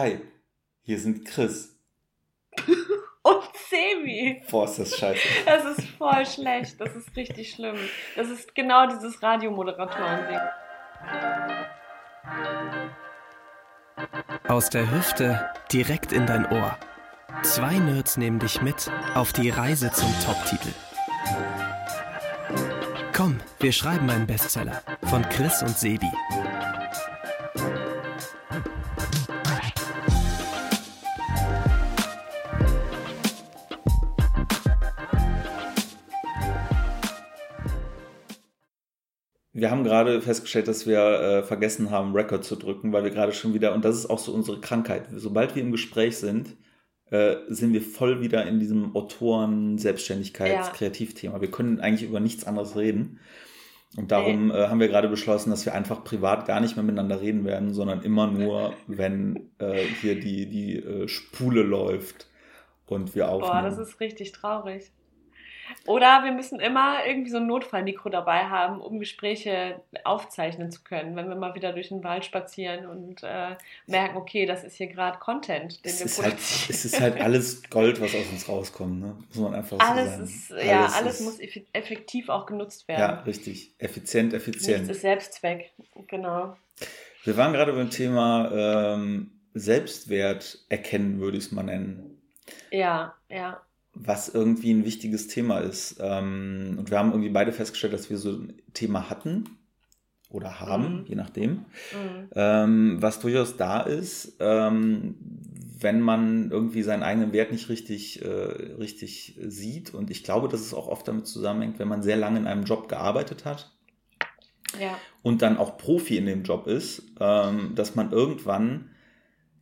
Hi, hier sind Chris. Und Sebi. Boah, ist das scheiße. Das ist voll schlecht. Das ist richtig schlimm. Das ist genau dieses Radiomoderatoren-Ding. Aus der Hüfte direkt in dein Ohr. Zwei Nerds nehmen dich mit auf die Reise zum Top-Titel. Komm, wir schreiben einen Bestseller von Chris und Sebi. Wir haben gerade festgestellt, dass wir äh, vergessen haben, Record zu drücken, weil wir gerade schon wieder, und das ist auch so unsere Krankheit, sobald wir im Gespräch sind, äh, sind wir voll wieder in diesem Autoren-, Selbstständigkeits-, Ja. Kreativthema. Wir können eigentlich über nichts anderes reden. Und darum äh, haben wir gerade beschlossen, dass wir einfach privat gar nicht mehr miteinander reden werden, sondern immer nur, wenn äh, hier die, die äh, Spule läuft und wir aufnehmen. Boah, das ist richtig traurig. Oder wir müssen immer irgendwie so ein Notfallmikro dabei haben, um Gespräche aufzeichnen zu können, wenn wir mal wieder durch den Wald spazieren und äh, merken, okay, das ist hier gerade Content, den es, wir ist halt, es ist halt alles Gold, was aus uns rauskommt, ne? muss man einfach alles so ist, sagen. ja, alles ist- muss effektiv auch genutzt Ja, werden. richtig. Effizient, effizient. Nichts ist Selbstzweck, genau. Wir waren gerade beim Thema ähm, Selbstwert erkennen, würde ich es mal nennen. Ja, ja. Was irgendwie ein wichtiges Thema ist. Ähm, und wir haben irgendwie beide festgestellt, dass wir so ein Thema hatten oder haben, Mhm. je nachdem. Mhm. Ähm, was durchaus da ist, ähm, wenn man irgendwie seinen eigenen Wert nicht richtig, äh, richtig sieht. Und ich glaube, dass es auch oft damit zusammenhängt, wenn man sehr lange in einem Job gearbeitet hat Ja, und dann auch Profi in dem Job ist, ähm, dass man irgendwann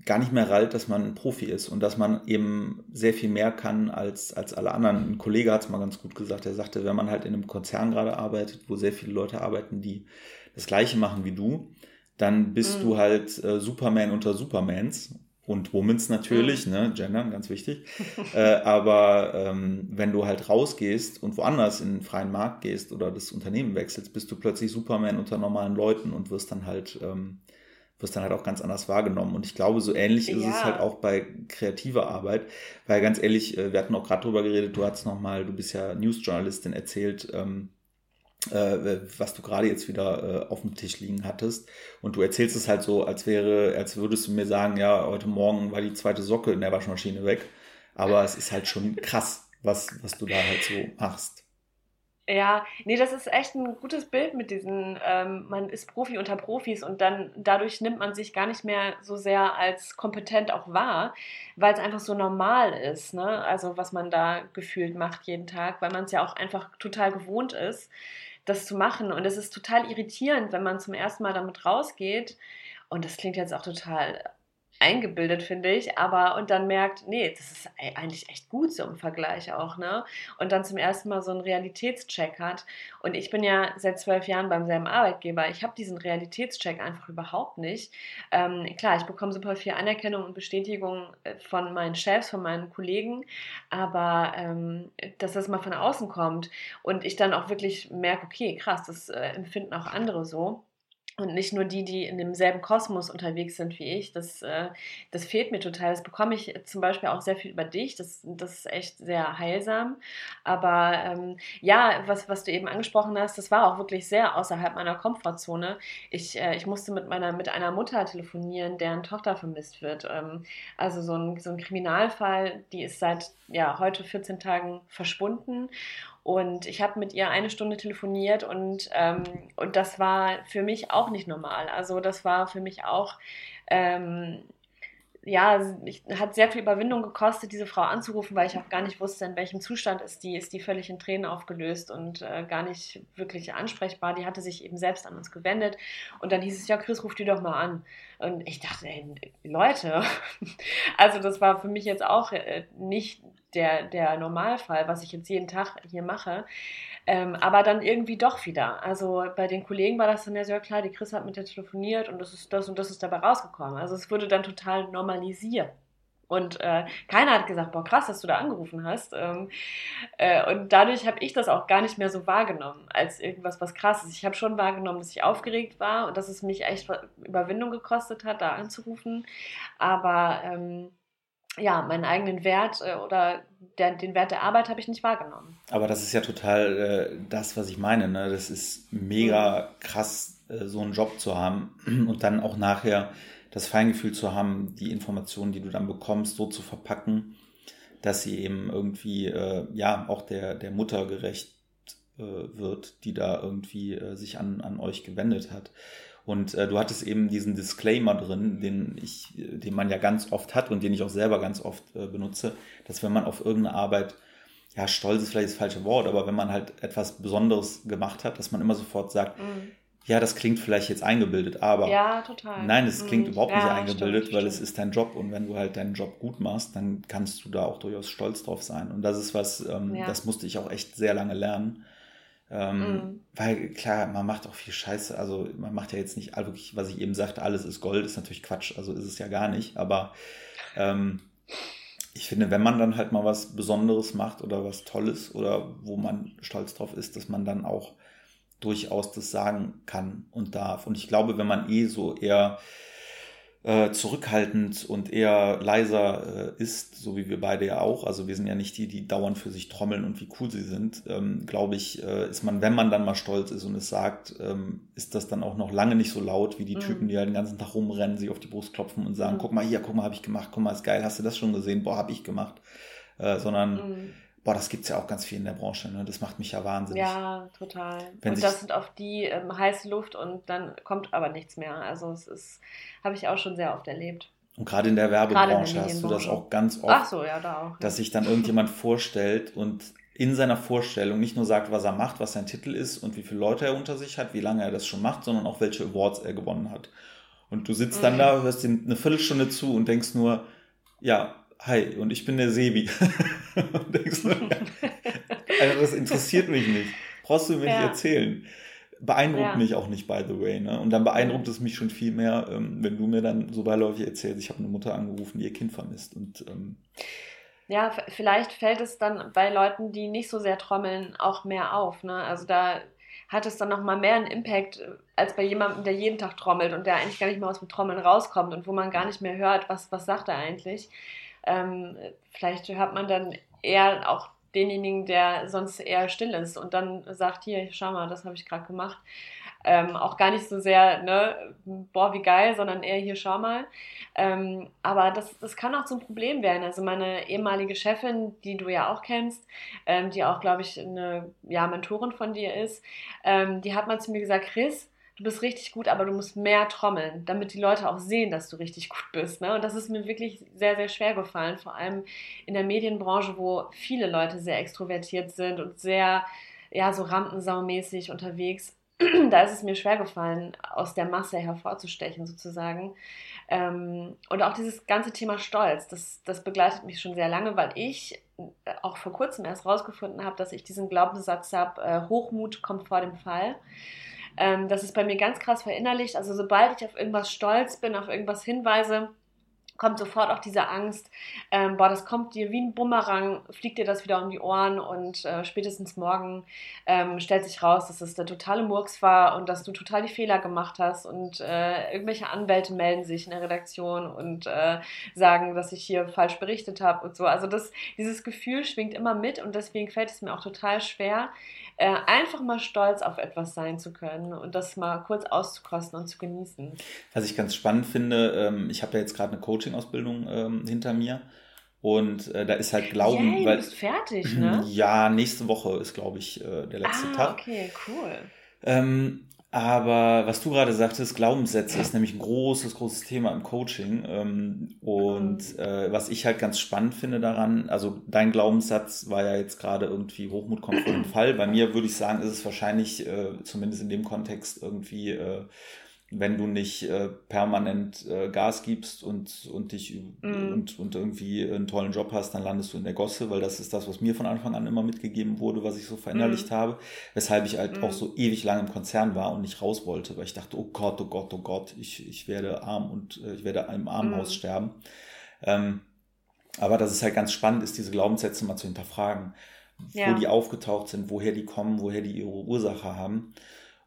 gar nicht mehr rallt, dass man ein Profi ist und dass man eben sehr viel mehr kann als, als alle anderen. Ein Kollege hat es mal ganz gut gesagt, er sagte, wenn man halt in einem Konzern gerade arbeitet, wo sehr viele Leute arbeiten, die das gleiche machen wie du, dann bist Mhm. du halt äh, Superman unter Supermans und Womans natürlich, ne, Gendern, ganz wichtig. äh, aber ähm, wenn du halt rausgehst und woanders in den freien Markt gehst oder das Unternehmen wechselst, bist du plötzlich Superman unter normalen Leuten und wirst dann halt, ähm, wirst dann halt auch ganz anders wahrgenommen. Und ich glaube, so ähnlich ist es Ja. halt auch bei kreativer Arbeit, weil ganz ehrlich, äh, wir hatten auch gerade drüber geredet, du hast noch mal, du bist ja Newsjournalistin, erzählt, ähm, äh, was du gerade jetzt wieder äh, auf dem Tisch liegen hattest. Und du erzählst es halt so, als wäre, als würdest du mir sagen, ja, heute Morgen war die zweite Socke in der Waschmaschine weg. Aber es ist halt schon krass, was, was du da halt so machst. Ja, nee, das ist echt ein gutes Bild mit diesen, ähm, man ist Profi unter Profis und dann dadurch nimmt man sich gar nicht mehr so sehr als kompetent auch wahr, weil es einfach so normal ist, ne? Also was man da gefühlt macht jeden Tag, weil man es ja auch einfach total gewohnt ist, das zu machen. Und es ist total irritierend, wenn man zum ersten Mal damit rausgeht. Und das klingt jetzt auch total eingebildet, finde ich, aber und dann merkt, nee, das ist eigentlich echt gut so im Vergleich auch, ne? Und dann zum ersten Mal so einen Realitätscheck hat. Und ich bin ja seit zwölf Jahren beim selben Arbeitgeber. Ich habe diesen Realitätscheck einfach überhaupt nicht. Ähm, klar, ich bekomme super viel Anerkennung und Bestätigung äh, von meinen Chefs, von meinen Kollegen, aber ähm, dass das mal von außen kommt und ich dann auch wirklich merke, okay, krass, das äh, empfinden auch andere so. Und nicht nur die, die in demselben Kosmos unterwegs sind wie ich. Das, äh, das fehlt mir total. Das bekomme ich zum Beispiel auch sehr viel über dich. Das, das ist echt sehr heilsam. Aber ähm, ja, was, was du eben angesprochen hast, das war auch wirklich sehr außerhalb meiner Komfortzone. Ich, äh, ich musste mit, meiner, mit einer Mutter telefonieren, deren Tochter vermisst wird. Ähm, also so ein, so ein Kriminalfall, die ist seit ja, heute 14 Tagen verschwunden. Und ich habe mit ihr eine Stunde telefoniert und, ähm, und das war für mich auch nicht normal. Also das war für mich auch, ähm, ja, ich, hat sehr viel Überwindung gekostet, diese Frau anzurufen, weil ich auch gar nicht wusste, in welchem Zustand ist die. Ist die völlig in Tränen aufgelöst und äh, gar nicht wirklich ansprechbar. Die hatte sich eben selbst an uns gewendet. Und dann hieß es, ja, Chris, ruf die doch mal an. Und ich dachte, ey, Leute, also das war für mich jetzt auch äh, nicht der, der Normalfall, was ich jetzt jeden Tag hier mache. Ähm, aber dann irgendwie doch wieder. Also bei den Kollegen war das dann ja sehr klar, die Chris hat mit der telefoniert und das ist das und das ist dabei rausgekommen. Also es wurde dann total normalisiert. Und äh, keiner hat gesagt, boah, krass, dass du da angerufen hast. Ähm, äh, und dadurch habe ich das auch gar nicht mehr so wahrgenommen als irgendwas, was krass ist. Ich habe schon wahrgenommen, dass ich aufgeregt war und dass es mich echt Überwindung gekostet hat, da anzurufen. Aber ähm, ja, meinen eigenen Wert äh, oder der, den Wert der Arbeit habe ich nicht wahrgenommen. Aber das ist ja total äh, das, was ich meine. Ne? Das ist mega mhm. krass, äh, so einen Job zu haben und dann auch nachher das Feingefühl zu haben, die Informationen, die du dann bekommst, so zu verpacken, dass sie eben irgendwie äh, ja auch der, der Mutter gerecht äh, wird, die da irgendwie äh, sich an, an euch gewendet hat. Und äh, du hattest eben diesen Disclaimer drin, den ich, den man ja ganz oft hat und den ich auch selber ganz oft äh, benutze, dass wenn man auf irgendeine Arbeit, ja, stolz ist vielleicht das falsche Wort, aber wenn man halt etwas Besonderes gemacht hat, dass man immer sofort sagt, mhm ja, das klingt vielleicht jetzt eingebildet, aber ja, total. nein, es klingt mhm. überhaupt nicht ja, eingebildet, stimmt, weil stimmt. es ist dein Job und wenn du halt deinen Job gut machst, dann kannst du da auch durchaus stolz drauf sein. Und das ist was, ähm, ja. das musste ich auch echt sehr lange lernen. Ähm, mhm. Weil klar, man macht auch viel Scheiße. Also man macht ja jetzt nicht wirklich, was ich eben sagte, alles ist Gold, ist natürlich Quatsch. Also ist es ja gar nicht. Aber ähm, ich finde, wenn man dann halt mal was Besonderes macht oder was Tolles oder wo man stolz drauf ist, dass man dann auch durchaus das sagen kann und darf. Und ich glaube, wenn man eh so eher äh, zurückhaltend und eher leiser äh, ist, so wie wir beide ja auch, also wir sind ja nicht die, die dauernd für sich trommeln und wie cool sie sind, ähm, glaube ich, äh, ist man, wenn man dann mal stolz ist und es sagt, ähm, ist das dann auch noch lange nicht so laut wie die mhm. Typen, die halt den ganzen Tag rumrennen, sich auf die Brust klopfen und sagen, mhm. guck mal hier, guck mal, habe ich gemacht, guck mal, ist geil, hast du das schon gesehen? Boah, habe ich gemacht. Äh, sondern mhm Boah, das gibt es ja auch ganz viel in der Branche. Ne? Das macht mich ja wahnsinnig. Ja, total. Wenn und das sind auf die ähm, heiße Luft und dann kommt aber nichts mehr. Also es ist, habe ich auch schon sehr oft erlebt. Und gerade in der Werbebranche in hast du das auch ganz oft, Ach so, ja, da auch, dass sich dann irgendjemand vorstellt und in seiner Vorstellung nicht nur sagt, was er macht, was sein Titel ist und wie viele Leute er unter sich hat, wie lange er das schon macht, sondern auch welche Awards er gewonnen hat. Und du sitzt mhm. dann da, hörst ihm eine Viertelstunde zu und denkst nur, ja, hi, und ich bin der Sebi. und denkst du, also das interessiert mich nicht. Brauchst du mir ja. nicht erzählen. Beeindruckt ja. mich auch nicht, by the way. Ne? Und dann beeindruckt es mich schon viel mehr, ähm, wenn du mir dann so beiläufig erzählst, ich habe eine Mutter angerufen, die ihr Kind vermisst. Und, ähm, ja, vielleicht fällt es dann bei Leuten, die nicht so sehr trommeln, auch mehr auf. Ne? Also da hat es dann nochmal mehr einen Impact äh, als bei jemandem, der jeden Tag trommelt und der eigentlich gar nicht mehr aus dem Trommeln rauskommt und wo man gar nicht mehr hört, was, was sagt er eigentlich ähm, vielleicht hört man dann eher auch denjenigen, der sonst eher still ist und dann sagt, hier, schau mal, das habe ich gerade gemacht. Ähm, auch gar nicht so sehr, ne, boah, wie geil, sondern eher hier, schau mal. Ähm, aber das, das kann auch zum Problem werden. Also meine ehemalige Chefin, die du ja auch kennst, ähm, die auch, glaube ich, eine ja, Mentorin von dir ist, ähm, die hat mal zu mir gesagt, Chris, du bist richtig gut, aber du musst mehr trommeln, damit die Leute auch sehen, dass du richtig gut bist. Ne? Und das ist mir wirklich sehr, sehr schwer gefallen, vor allem in der Medienbranche, wo viele Leute sehr extrovertiert sind und sehr, ja, so rampensaumäßig unterwegs. da ist es mir schwer gefallen, aus der Masse hervorzustechen, sozusagen. Ähm, und auch dieses ganze Thema Stolz, das, das begleitet mich schon sehr lange, weil ich äh, auch vor kurzem erst rausgefunden habe, dass ich diesen Glaubenssatz habe, äh, Hochmut kommt vor dem Fall. Ähm, das ist bei mir ganz krass verinnerlicht. Also sobald ich auf irgendwas stolz bin, auf irgendwas hinweise, kommt sofort auch diese Angst, ähm, boah, das kommt dir wie ein Bumerang, fliegt dir das wieder um die Ohren und äh, spätestens morgen ähm, stellt sich raus, dass es der totale Murks war und dass du total die Fehler gemacht hast und äh, irgendwelche Anwälte melden sich in der Redaktion und äh, sagen, dass ich hier falsch berichtet habe und so. Also das, dieses Gefühl schwingt immer mit und deswegen fällt es mir auch total schwer, äh, einfach mal stolz auf etwas sein zu können und das mal kurz auszukosten und zu genießen. Was ich ganz spannend finde, ähm, ich habe ja jetzt gerade eine Coaching-Ausbildung ähm, hinter mir. Und äh, da ist halt Glauben. Yay, weil, du bist fertig, ne? Ja, nächste Woche ist, glaube ich, äh, der letzte ah, Tag. Okay, cool. Ähm, aber was du gerade sagtest, Glaubenssätze ist nämlich ein großes, großes Thema im Coaching. Ähm, und äh, was ich halt ganz spannend finde daran, also dein Glaubenssatz war ja jetzt gerade irgendwie Hochmut kommt vor den Fall. Bei mir würde ich sagen, ist es wahrscheinlich, äh, zumindest in dem Kontext, irgendwie äh, wenn du nicht äh, permanent äh, Gas gibst und, und dich mm. und, und irgendwie einen tollen Job hast, dann landest du in der Gosse, weil das ist das, was mir von Anfang an immer mitgegeben wurde, was ich so verinnerlicht mm. habe, weshalb ich halt mm. auch so ewig lang im Konzern war und nicht raus wollte, weil ich dachte, oh Gott, oh Gott, oh Gott, ich, ich werde arm und äh, ich werde im Armenhaus mm. sterben. Ähm, Aber dass es halt ganz spannend ist, diese Glaubenssätze mal zu hinterfragen, ja. wo die aufgetaucht sind, woher die kommen, woher die ihre Ursache haben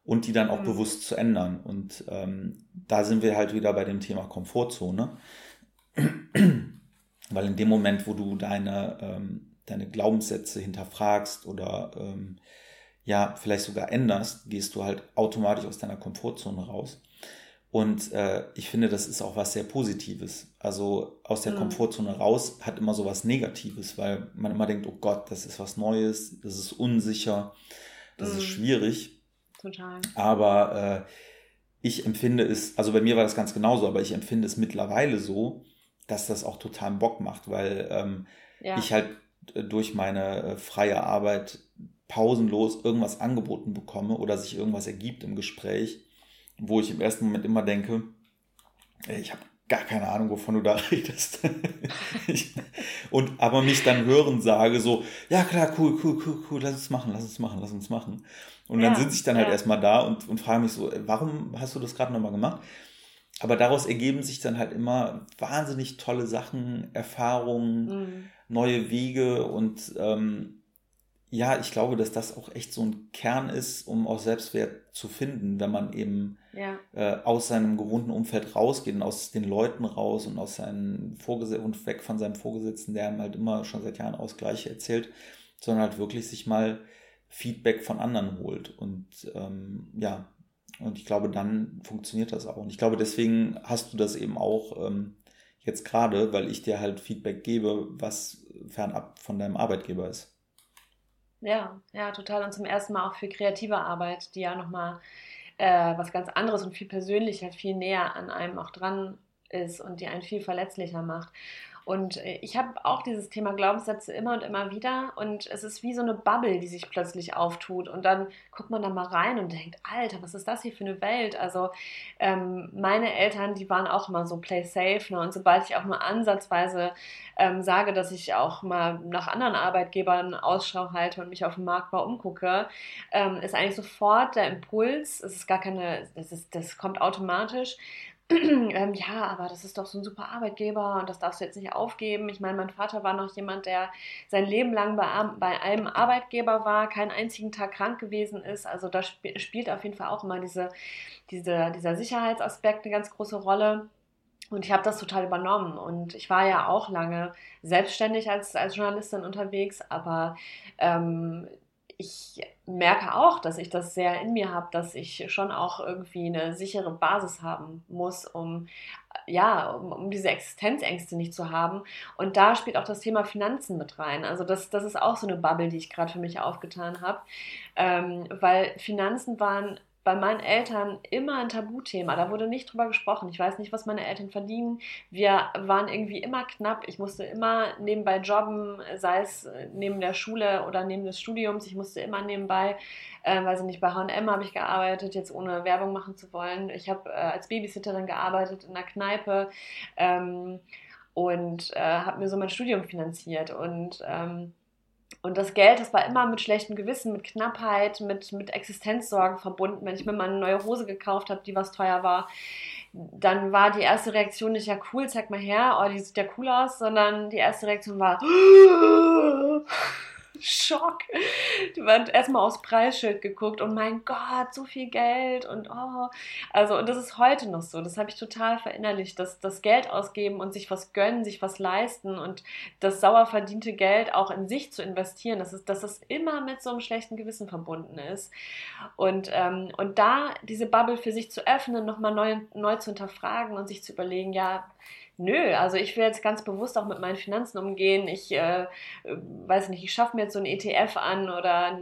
und die dann auch mhm. bewusst zu ändern. Und ähm, da sind wir halt wieder bei dem Thema Komfortzone. Weil in dem Moment, wo du deine, ähm, deine Glaubenssätze hinterfragst oder ähm, ja, vielleicht sogar änderst, gehst du halt automatisch aus deiner Komfortzone raus. Und äh, ich finde, das ist auch was sehr Positives. Also aus der mhm. Komfortzone raus hat immer so was Negatives, weil man immer denkt, oh Gott, das ist was Neues, das ist unsicher, das mhm. ist schwierig. Total. Aber äh, ich empfinde es, also bei mir war das ganz genauso, aber ich empfinde es mittlerweile so, dass das auch total Bock macht, weil ähm, ja. ich halt äh, durch meine äh, freie Arbeit pausenlos irgendwas angeboten bekomme oder sich irgendwas ergibt im Gespräch wo ich im ersten Moment immer denke, ich habe gar keine Ahnung, wovon du da redest. ich, und aber mich dann hören sage so, ja klar, cool, cool, cool, cool, lass uns machen, lass uns machen, lass uns machen. Und ja, dann sitze ich dann halt ja. erstmal da und, und frage mich so, warum hast du das gerade nochmal gemacht? Aber daraus ergeben sich dann halt immer wahnsinnig tolle Sachen, Erfahrungen, mhm. neue Wege und ähm, ja, ich glaube, dass das auch echt so ein Kern ist, um auch Selbstwert zu finden, wenn man eben ja. äh, aus seinem gewohnten Umfeld rausgeht und aus den Leuten raus und aus seinen Vorgesetzten und weg von seinem Vorgesetzten, der einem halt immer schon seit Jahren aus Gleiche erzählt, sondern halt wirklich sich mal Feedback von anderen holt. Und ähm, ja, und ich glaube, dann funktioniert das auch. Und ich glaube, deswegen hast du das eben auch ähm, jetzt gerade, weil ich dir halt Feedback gebe, was fernab von deinem Arbeitgeber ist. Ja, ja, total. Und zum ersten Mal auch für kreative Arbeit, die ja nochmal äh, was ganz anderes und viel persönlicher, viel näher an einem auch dran ist und die einen viel verletzlicher macht. Und äh, ich habe auch dieses Thema Glaubenssätze immer und immer wieder. Und es ist wie so eine Bubble, die sich plötzlich auftut. Und dann guckt man da mal rein und denkt, Alter, was ist das hier für eine Welt? Also ähm, meine Eltern, die waren auch immer so play safe. Ne? Und sobald ich auch mal ansatzweise ähm, sage, dass ich auch mal nach anderen Arbeitgebern Ausschau halte und mich auf dem Markt mal umgucke, ähm, ist eigentlich sofort der Impuls, es ist gar keine, das, ist, das kommt automatisch, ähm, ja, aber das ist doch so ein super Arbeitgeber und das darfst du jetzt nicht aufgeben. Ich meine, mein Vater war noch jemand, der sein Leben lang bei, bei einem Arbeitgeber war, keinen einzigen Tag krank gewesen ist. Also da sp spielt auf jeden Fall auch immer diese, diese, dieser Sicherheitsaspekt eine ganz große Rolle. Und ich habe das total übernommen. Und ich war ja auch lange selbstständig als, als Journalistin unterwegs, aber ähm, ich merke auch, dass ich das sehr in mir habe, dass ich schon auch irgendwie eine sichere Basis haben muss, um ja, um, um, diese Existenzängste nicht zu haben. Und da spielt auch das Thema Finanzen mit rein. Also das, das ist auch so eine Bubble, die ich gerade für mich aufgetan habe, ähm, weil Finanzen waren bei meinen Eltern immer ein Tabuthema. Da wurde nicht drüber gesprochen. Ich weiß nicht, was meine Eltern verdienen. Wir waren irgendwie immer knapp. Ich musste immer nebenbei jobben, sei es neben der Schule oder neben des Studiums. Ich musste immer nebenbei, äh, weiß ich nicht, bei H&M habe ich gearbeitet, jetzt ohne Werbung machen zu wollen. Ich habe äh, als Babysitterin gearbeitet in der Kneipe ähm, und äh, habe mir so mein Studium finanziert und ähm, und das Geld, das war immer mit schlechtem Gewissen, mit Knappheit, mit, mit Existenzsorgen verbunden. Wenn ich mir mal eine neue Hose gekauft habe, die was teuer war, dann war die erste Reaktion nicht, ja cool, zeig mal her, oh, die sieht ja cool aus, sondern die erste Reaktion war, Schock. Die waren erstmal aufs Preisschild geguckt und mein Gott, so viel Geld und oh. Also, und das ist heute noch so. Das habe ich total verinnerlicht, dass das Geld ausgeben und sich was gönnen, sich was leisten und das sauer verdiente Geld auch in sich zu investieren, dass es, dass es immer mit so einem schlechten Gewissen verbunden ist. Und, ähm, und da diese Bubble für sich zu öffnen, nochmal neu, neu zu hinterfragen und sich zu überlegen, ja, Nö, also ich will jetzt ganz bewusst auch mit meinen Finanzen umgehen. Ich äh, weiß nicht, ich schaffe mir jetzt so ein ETF an oder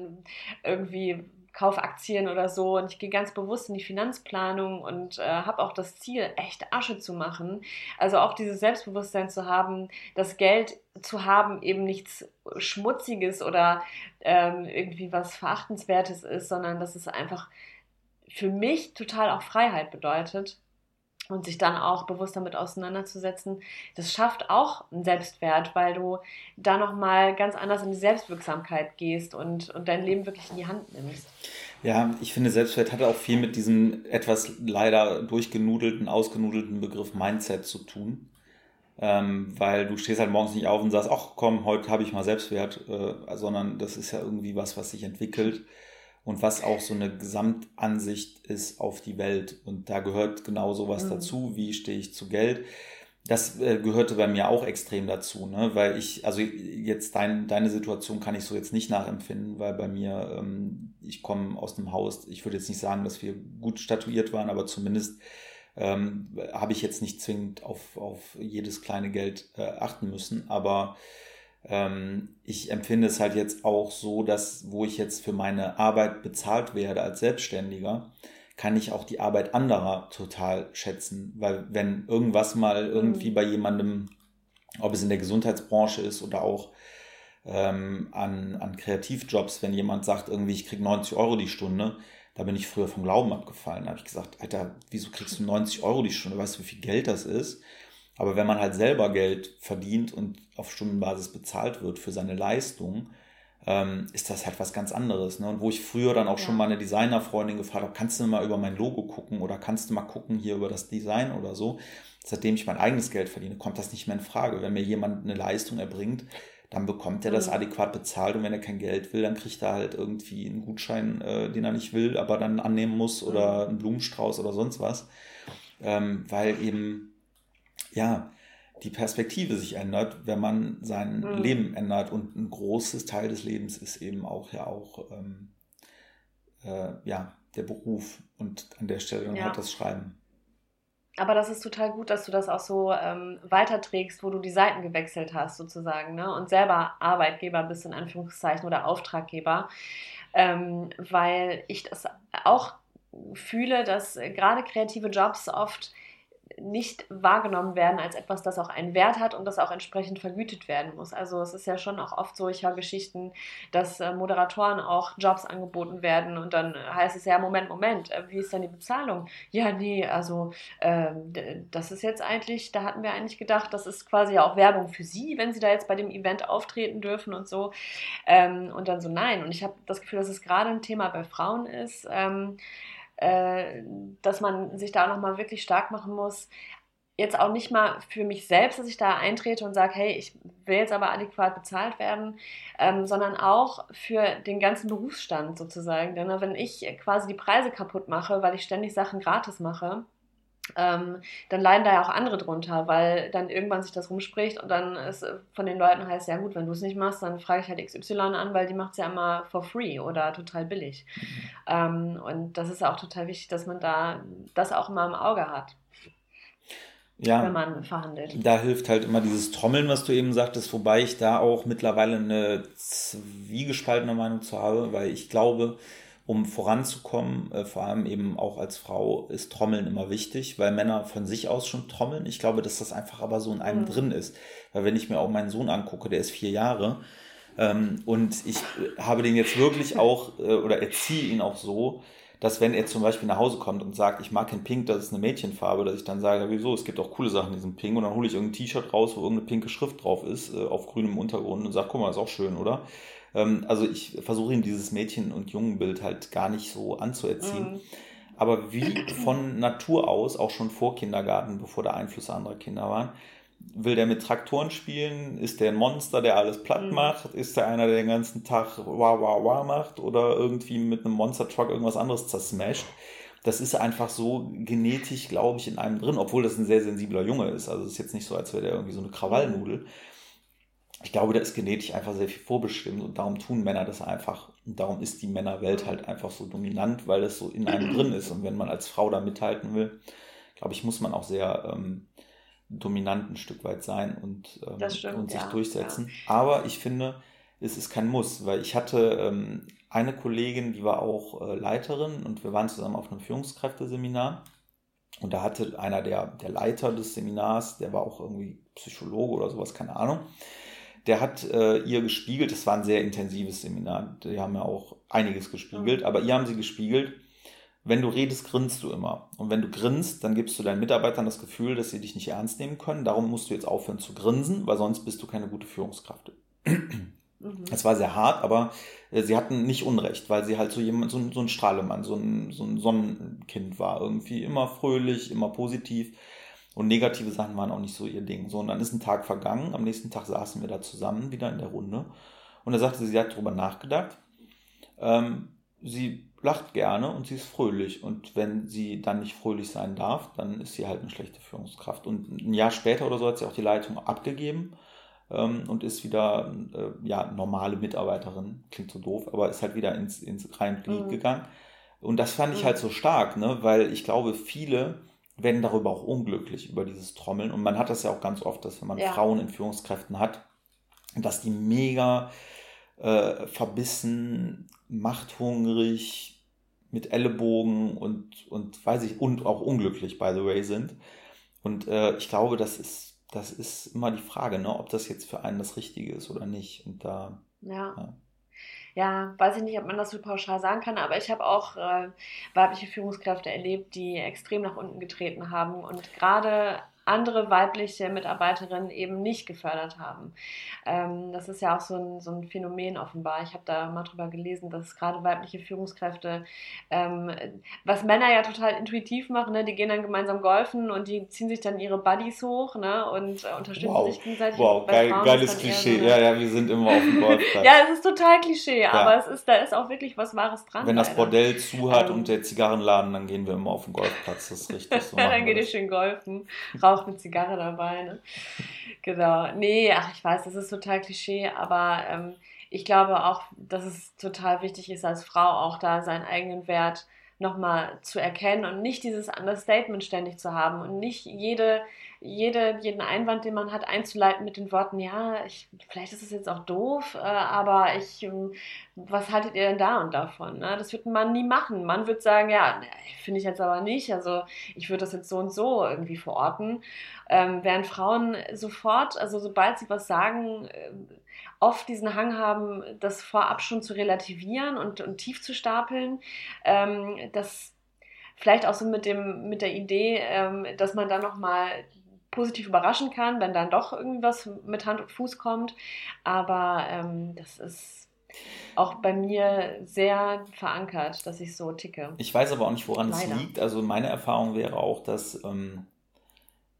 irgendwie kaufe Aktien oder so und ich gehe ganz bewusst in die Finanzplanung und äh, habe auch das Ziel, echt Asche zu machen. Also auch dieses Selbstbewusstsein zu haben, das Geld zu haben eben nichts Schmutziges oder ähm, irgendwie was Verachtenswertes ist, sondern dass es einfach für mich total auch Freiheit bedeutet und sich dann auch bewusst damit auseinanderzusetzen, das schafft auch einen Selbstwert, weil du da nochmal ganz anders in die Selbstwirksamkeit gehst und, und dein Leben wirklich in die Hand nimmst. Ja, ich finde, Selbstwert hat auch viel mit diesem etwas leider durchgenudelten, ausgenudelten Begriff Mindset zu tun. ähm, weil du stehst halt morgens nicht auf und sagst, ach komm, heute habe ich mal Selbstwert, äh, sondern das ist ja irgendwie was, was sich entwickelt und was auch so eine Gesamtansicht ist auf die Welt. Und da gehört genau sowas mhm. dazu, wie stehe ich zu Geld. Das äh, gehörte bei mir auch extrem dazu, ne? weil ich, also jetzt dein, deine Situation kann ich so jetzt nicht nachempfinden, weil bei mir, ähm, ich komme aus einem Haus, ich würde jetzt nicht sagen, dass wir gut statuiert waren, aber zumindest ähm, habe ich jetzt nicht zwingend auf, auf jedes kleine Geld äh, achten müssen. Aber ich empfinde es halt jetzt auch so, dass wo ich jetzt für meine Arbeit bezahlt werde als Selbstständiger, kann ich auch die Arbeit anderer total schätzen. Weil wenn irgendwas mal irgendwie mhm. bei jemandem, ob es in der Gesundheitsbranche ist oder auch ähm, an, an Kreativjobs, wenn jemand sagt, irgendwie, ich kriege 90 Euro die Stunde, da bin ich früher vom Glauben abgefallen. Da habe ich gesagt, Alter, wieso kriegst du 90 Euro die Stunde? Weißt du, wie viel Geld das ist? Aber wenn man halt selber Geld verdient und auf Stundenbasis bezahlt wird für seine Leistung, ähm, ist das halt was ganz anderes. Ne? Und wo ich früher dann auch ja. schon mal eine Designerfreundin gefragt habe, kannst du mal über mein Logo gucken oder kannst du mal gucken hier über das Design oder so. Seitdem ich mein eigenes Geld verdiene, kommt das nicht mehr in Frage. Wenn mir jemand eine Leistung erbringt, dann bekommt er das mhm. adäquat bezahlt und wenn er kein Geld will, dann kriegt er halt irgendwie einen Gutschein, äh, den er nicht will, aber dann annehmen muss oder mhm. einen Blumenstrauß oder sonst was. Ähm, weil eben, ja, die Perspektive sich ändert, wenn man sein mhm. Leben ändert und ein großes Teil des Lebens ist eben auch ja auch ähm, äh, ja der Beruf und an der Stelle dann ja. halt das Schreiben. Aber das ist total gut, dass du das auch so ähm, weiterträgst, wo du die Seiten gewechselt hast, sozusagen, ne? Und selber Arbeitgeber bist, in Anführungszeichen, oder Auftraggeber. Ähm, weil ich das auch fühle, dass gerade kreative Jobs oft nicht wahrgenommen werden als etwas, das auch einen Wert hat und das auch entsprechend vergütet werden muss. Also es ist ja schon auch oft so, ich höre Geschichten, dass äh, Moderatoren auch Jobs angeboten werden und dann heißt es ja, Moment, Moment, äh, wie ist denn die Bezahlung? Ja, nee, also äh, das ist jetzt eigentlich, da hatten wir eigentlich gedacht, das ist quasi ja auch Werbung für Sie, wenn Sie da jetzt bei dem Event auftreten dürfen und so. Ähm, und dann so, nein. Und ich habe das Gefühl, dass es gerade ein Thema bei Frauen ist. Ähm, äh, dass man sich da auch nochmal wirklich stark machen muss. Jetzt auch nicht mal für mich selbst, dass ich da eintrete und sage, hey, ich will jetzt aber adäquat bezahlt werden, ähm, sondern auch für den ganzen Berufsstand sozusagen. Denn wenn ich quasi die Preise kaputt mache, weil ich ständig Sachen gratis mache, ähm, dann leiden da ja auch andere drunter, weil dann irgendwann sich das rumspricht und dann ist von den Leuten heißt, ja gut, wenn du es nicht machst, dann frage ich halt XY an, weil die macht es ja immer for free oder total billig. Mhm. Ähm, und das ist auch total wichtig, dass man da das auch immer im Auge hat. Ja, wenn man verhandelt. Da hilft halt immer dieses Trommeln, was du eben sagtest, wobei ich da auch mittlerweile eine zwiegespaltene Meinung zu habe, weil ich glaube, um voranzukommen, äh, vor allem eben auch als Frau, ist Trommeln immer wichtig, weil Männer von sich aus schon trommeln. Ich glaube, dass das einfach aber so in einem mhm. drin ist. Weil wenn ich mir auch meinen Sohn angucke, der ist vier Jahre, ähm, und ich äh, habe den jetzt wirklich auch, äh, oder erziehe ihn auch so, dass wenn er zum Beispiel nach Hause kommt und sagt, ich mag kein Pink, das ist eine Mädchenfarbe, dass ich dann sage, wieso, es gibt auch coole Sachen in diesem Pink und dann hole ich irgendein T-Shirt raus, wo irgendeine pinke Schrift drauf ist, äh, auf grünem Untergrund und sage, guck mal, ist auch schön, oder? Ähm, also ich versuche ihm dieses Mädchen- und Jungenbild halt gar nicht so anzuerziehen. Mhm. Aber wie von Natur aus, auch schon vor Kindergarten, bevor da Einflüsse anderer Kinder waren, will der mit Traktoren spielen? Ist der ein Monster, der alles platt mhm. macht? Ist der einer, der den ganzen Tag wah wah wah macht oder irgendwie mit einem Monster Truck irgendwas anderes zersmasht? Das ist einfach so genetisch, glaube ich, in einem drin, obwohl das ein sehr sensibler Junge ist. Also es ist jetzt nicht so, als wäre der irgendwie so eine Krawallnudel ich glaube, da ist genetisch einfach sehr viel vorbestimmt und darum tun Männer das einfach. Und darum ist die Männerwelt halt einfach so dominant, weil es so in einem drin ist. Und wenn man als Frau da mithalten will, glaube ich, muss man auch sehr ähm, dominant ein Stück weit sein und, ähm, stimmt, und sich ja, durchsetzen. Ja. Aber ich finde, es ist kein Muss, weil ich hatte ähm, eine Kollegin, die war auch äh, Leiterin und wir waren zusammen auf einem Führungskräfteseminar. Und da hatte einer der, der Leiter des Seminars, der war auch irgendwie Psychologe oder sowas, keine Ahnung der hat äh, ihr gespiegelt, das war ein sehr intensives Seminar, die haben ja auch einiges gespiegelt, mhm. aber ihr haben sie gespiegelt, wenn du redest, grinst du immer. Und wenn du grinst, dann gibst du deinen Mitarbeitern das Gefühl, dass sie dich nicht ernst nehmen können. Darum musst du jetzt aufhören zu grinsen, weil sonst bist du keine gute Führungskraft. Mhm. Es war sehr hart, aber äh, sie hatten nicht Unrecht, weil sie halt so jemand, so, so ein Strahlemann, so ein, so ein Sonnenkind war. Irgendwie immer fröhlich, immer positiv. Und negative Sachen waren auch nicht so ihr Ding. So, und dann ist ein Tag vergangen. Am nächsten Tag saßen wir da zusammen wieder in der Runde. Und er sagte, sie hat darüber nachgedacht. Ähm, sie lacht gerne und sie ist fröhlich. Und wenn sie dann nicht fröhlich sein darf, dann ist sie halt eine schlechte Führungskraft. Und ein Jahr später oder so hat sie auch die Leitung abgegeben ähm, und ist wieder äh, ja, normale Mitarbeiterin. Klingt so doof, aber ist halt wieder ins, ins rein mhm. gegangen. Und das fand ich mhm. halt so stark, ne? weil ich glaube, viele werden darüber auch unglücklich, über dieses Trommeln. Und man hat das ja auch ganz oft, dass wenn man ja. Frauen in Führungskräften hat, dass die mega äh, verbissen, machthungrig, mit Ellenbogen und, und weiß ich, und auch unglücklich, by the way, sind. Und äh, ich glaube, das ist, das ist immer die Frage, ne, ob das jetzt für einen das Richtige ist oder nicht. Und da. ja. ja ja, weiß ich nicht, ob man das so pauschal sagen kann, aber ich habe auch äh, weibliche Führungskräfte erlebt, die extrem nach unten getreten haben. Und gerade andere weibliche Mitarbeiterinnen eben nicht gefördert haben. Ähm, das ist ja auch so ein, so ein Phänomen offenbar. Ich habe da mal drüber gelesen, dass gerade weibliche Führungskräfte, ähm, was Männer ja total intuitiv machen, ne? die gehen dann gemeinsam golfen und die ziehen sich dann ihre Buddies hoch ne? und äh, unterstützen wow. sich gegenseitig. Wow, geil, geiles Klischee. So, ja, ja, wir sind immer auf dem Golfplatz. ja, es ist total Klischee, ja. aber es ist, da ist auch wirklich was Wahres dran. Wenn das Bordell zu hat ähm, und der Zigarrenladen, dann gehen wir immer auf den Golfplatz. Das ist richtig so. dann geht ihr schön golfen, raucht eine Zigarre dabei. Ne? Genau. Nee, ach, ich weiß, das ist total Klischee, aber ähm, ich glaube auch, dass es total wichtig ist, als Frau auch da seinen eigenen Wert nochmal zu erkennen und nicht dieses Understatement ständig zu haben und nicht jede, jede, jeden Einwand, den man hat, einzuleiten mit den Worten, ja, ich, vielleicht ist es jetzt auch doof, äh, aber ich, ähm, was haltet ihr denn da und davon? Ne? Das wird Mann nie machen. Man wird sagen, ja, finde ich jetzt aber nicht, also ich würde das jetzt so und so irgendwie verorten. Ähm, während Frauen sofort, also sobald sie was sagen, äh, oft diesen Hang haben, das vorab schon zu relativieren und, und tief zu stapeln. Ähm, das vielleicht auch so mit, dem, mit der Idee, ähm, dass man dann nochmal positiv überraschen kann, wenn dann doch irgendwas mit Hand und Fuß kommt. Aber ähm, das ist auch bei mir sehr verankert, dass ich so ticke. Ich weiß aber auch nicht, woran Leider. es liegt. Also meine Erfahrung wäre auch, dass ähm,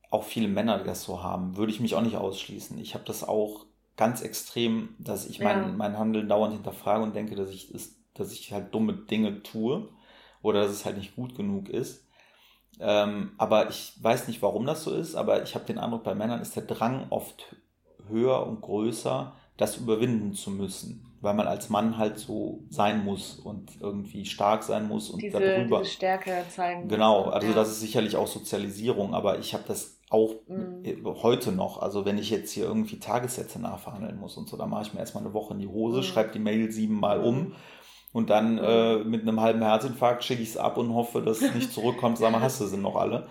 auch viele Männer das so haben. Würde ich mich auch nicht ausschließen. Ich habe das auch ganz extrem, dass ich mein, ja. mein Handeln dauernd hinterfrage und denke, dass ich, dass ich halt dumme Dinge tue oder dass es halt nicht gut genug ist. Ähm, aber ich weiß nicht, warum das so ist, aber ich habe den Eindruck, bei Männern ist der Drang oft höher und größer, das überwinden zu müssen, weil man als Mann halt so sein muss und irgendwie stark sein muss und diese, darüber. Diese Stärke zeigen. Genau, also ja. das ist sicherlich auch Sozialisierung, aber ich habe das auch mhm. heute noch. Also wenn ich jetzt hier irgendwie Tagessätze nachverhandeln muss und so, dann mache ich mir erstmal eine Woche in die Hose, mhm. schreibe die Mail siebenmal um. Und dann äh, mit einem halben Herzinfarkt schicke ich es ab und hoffe, dass es nicht zurückkommt, sag mal, hast du sie noch alle.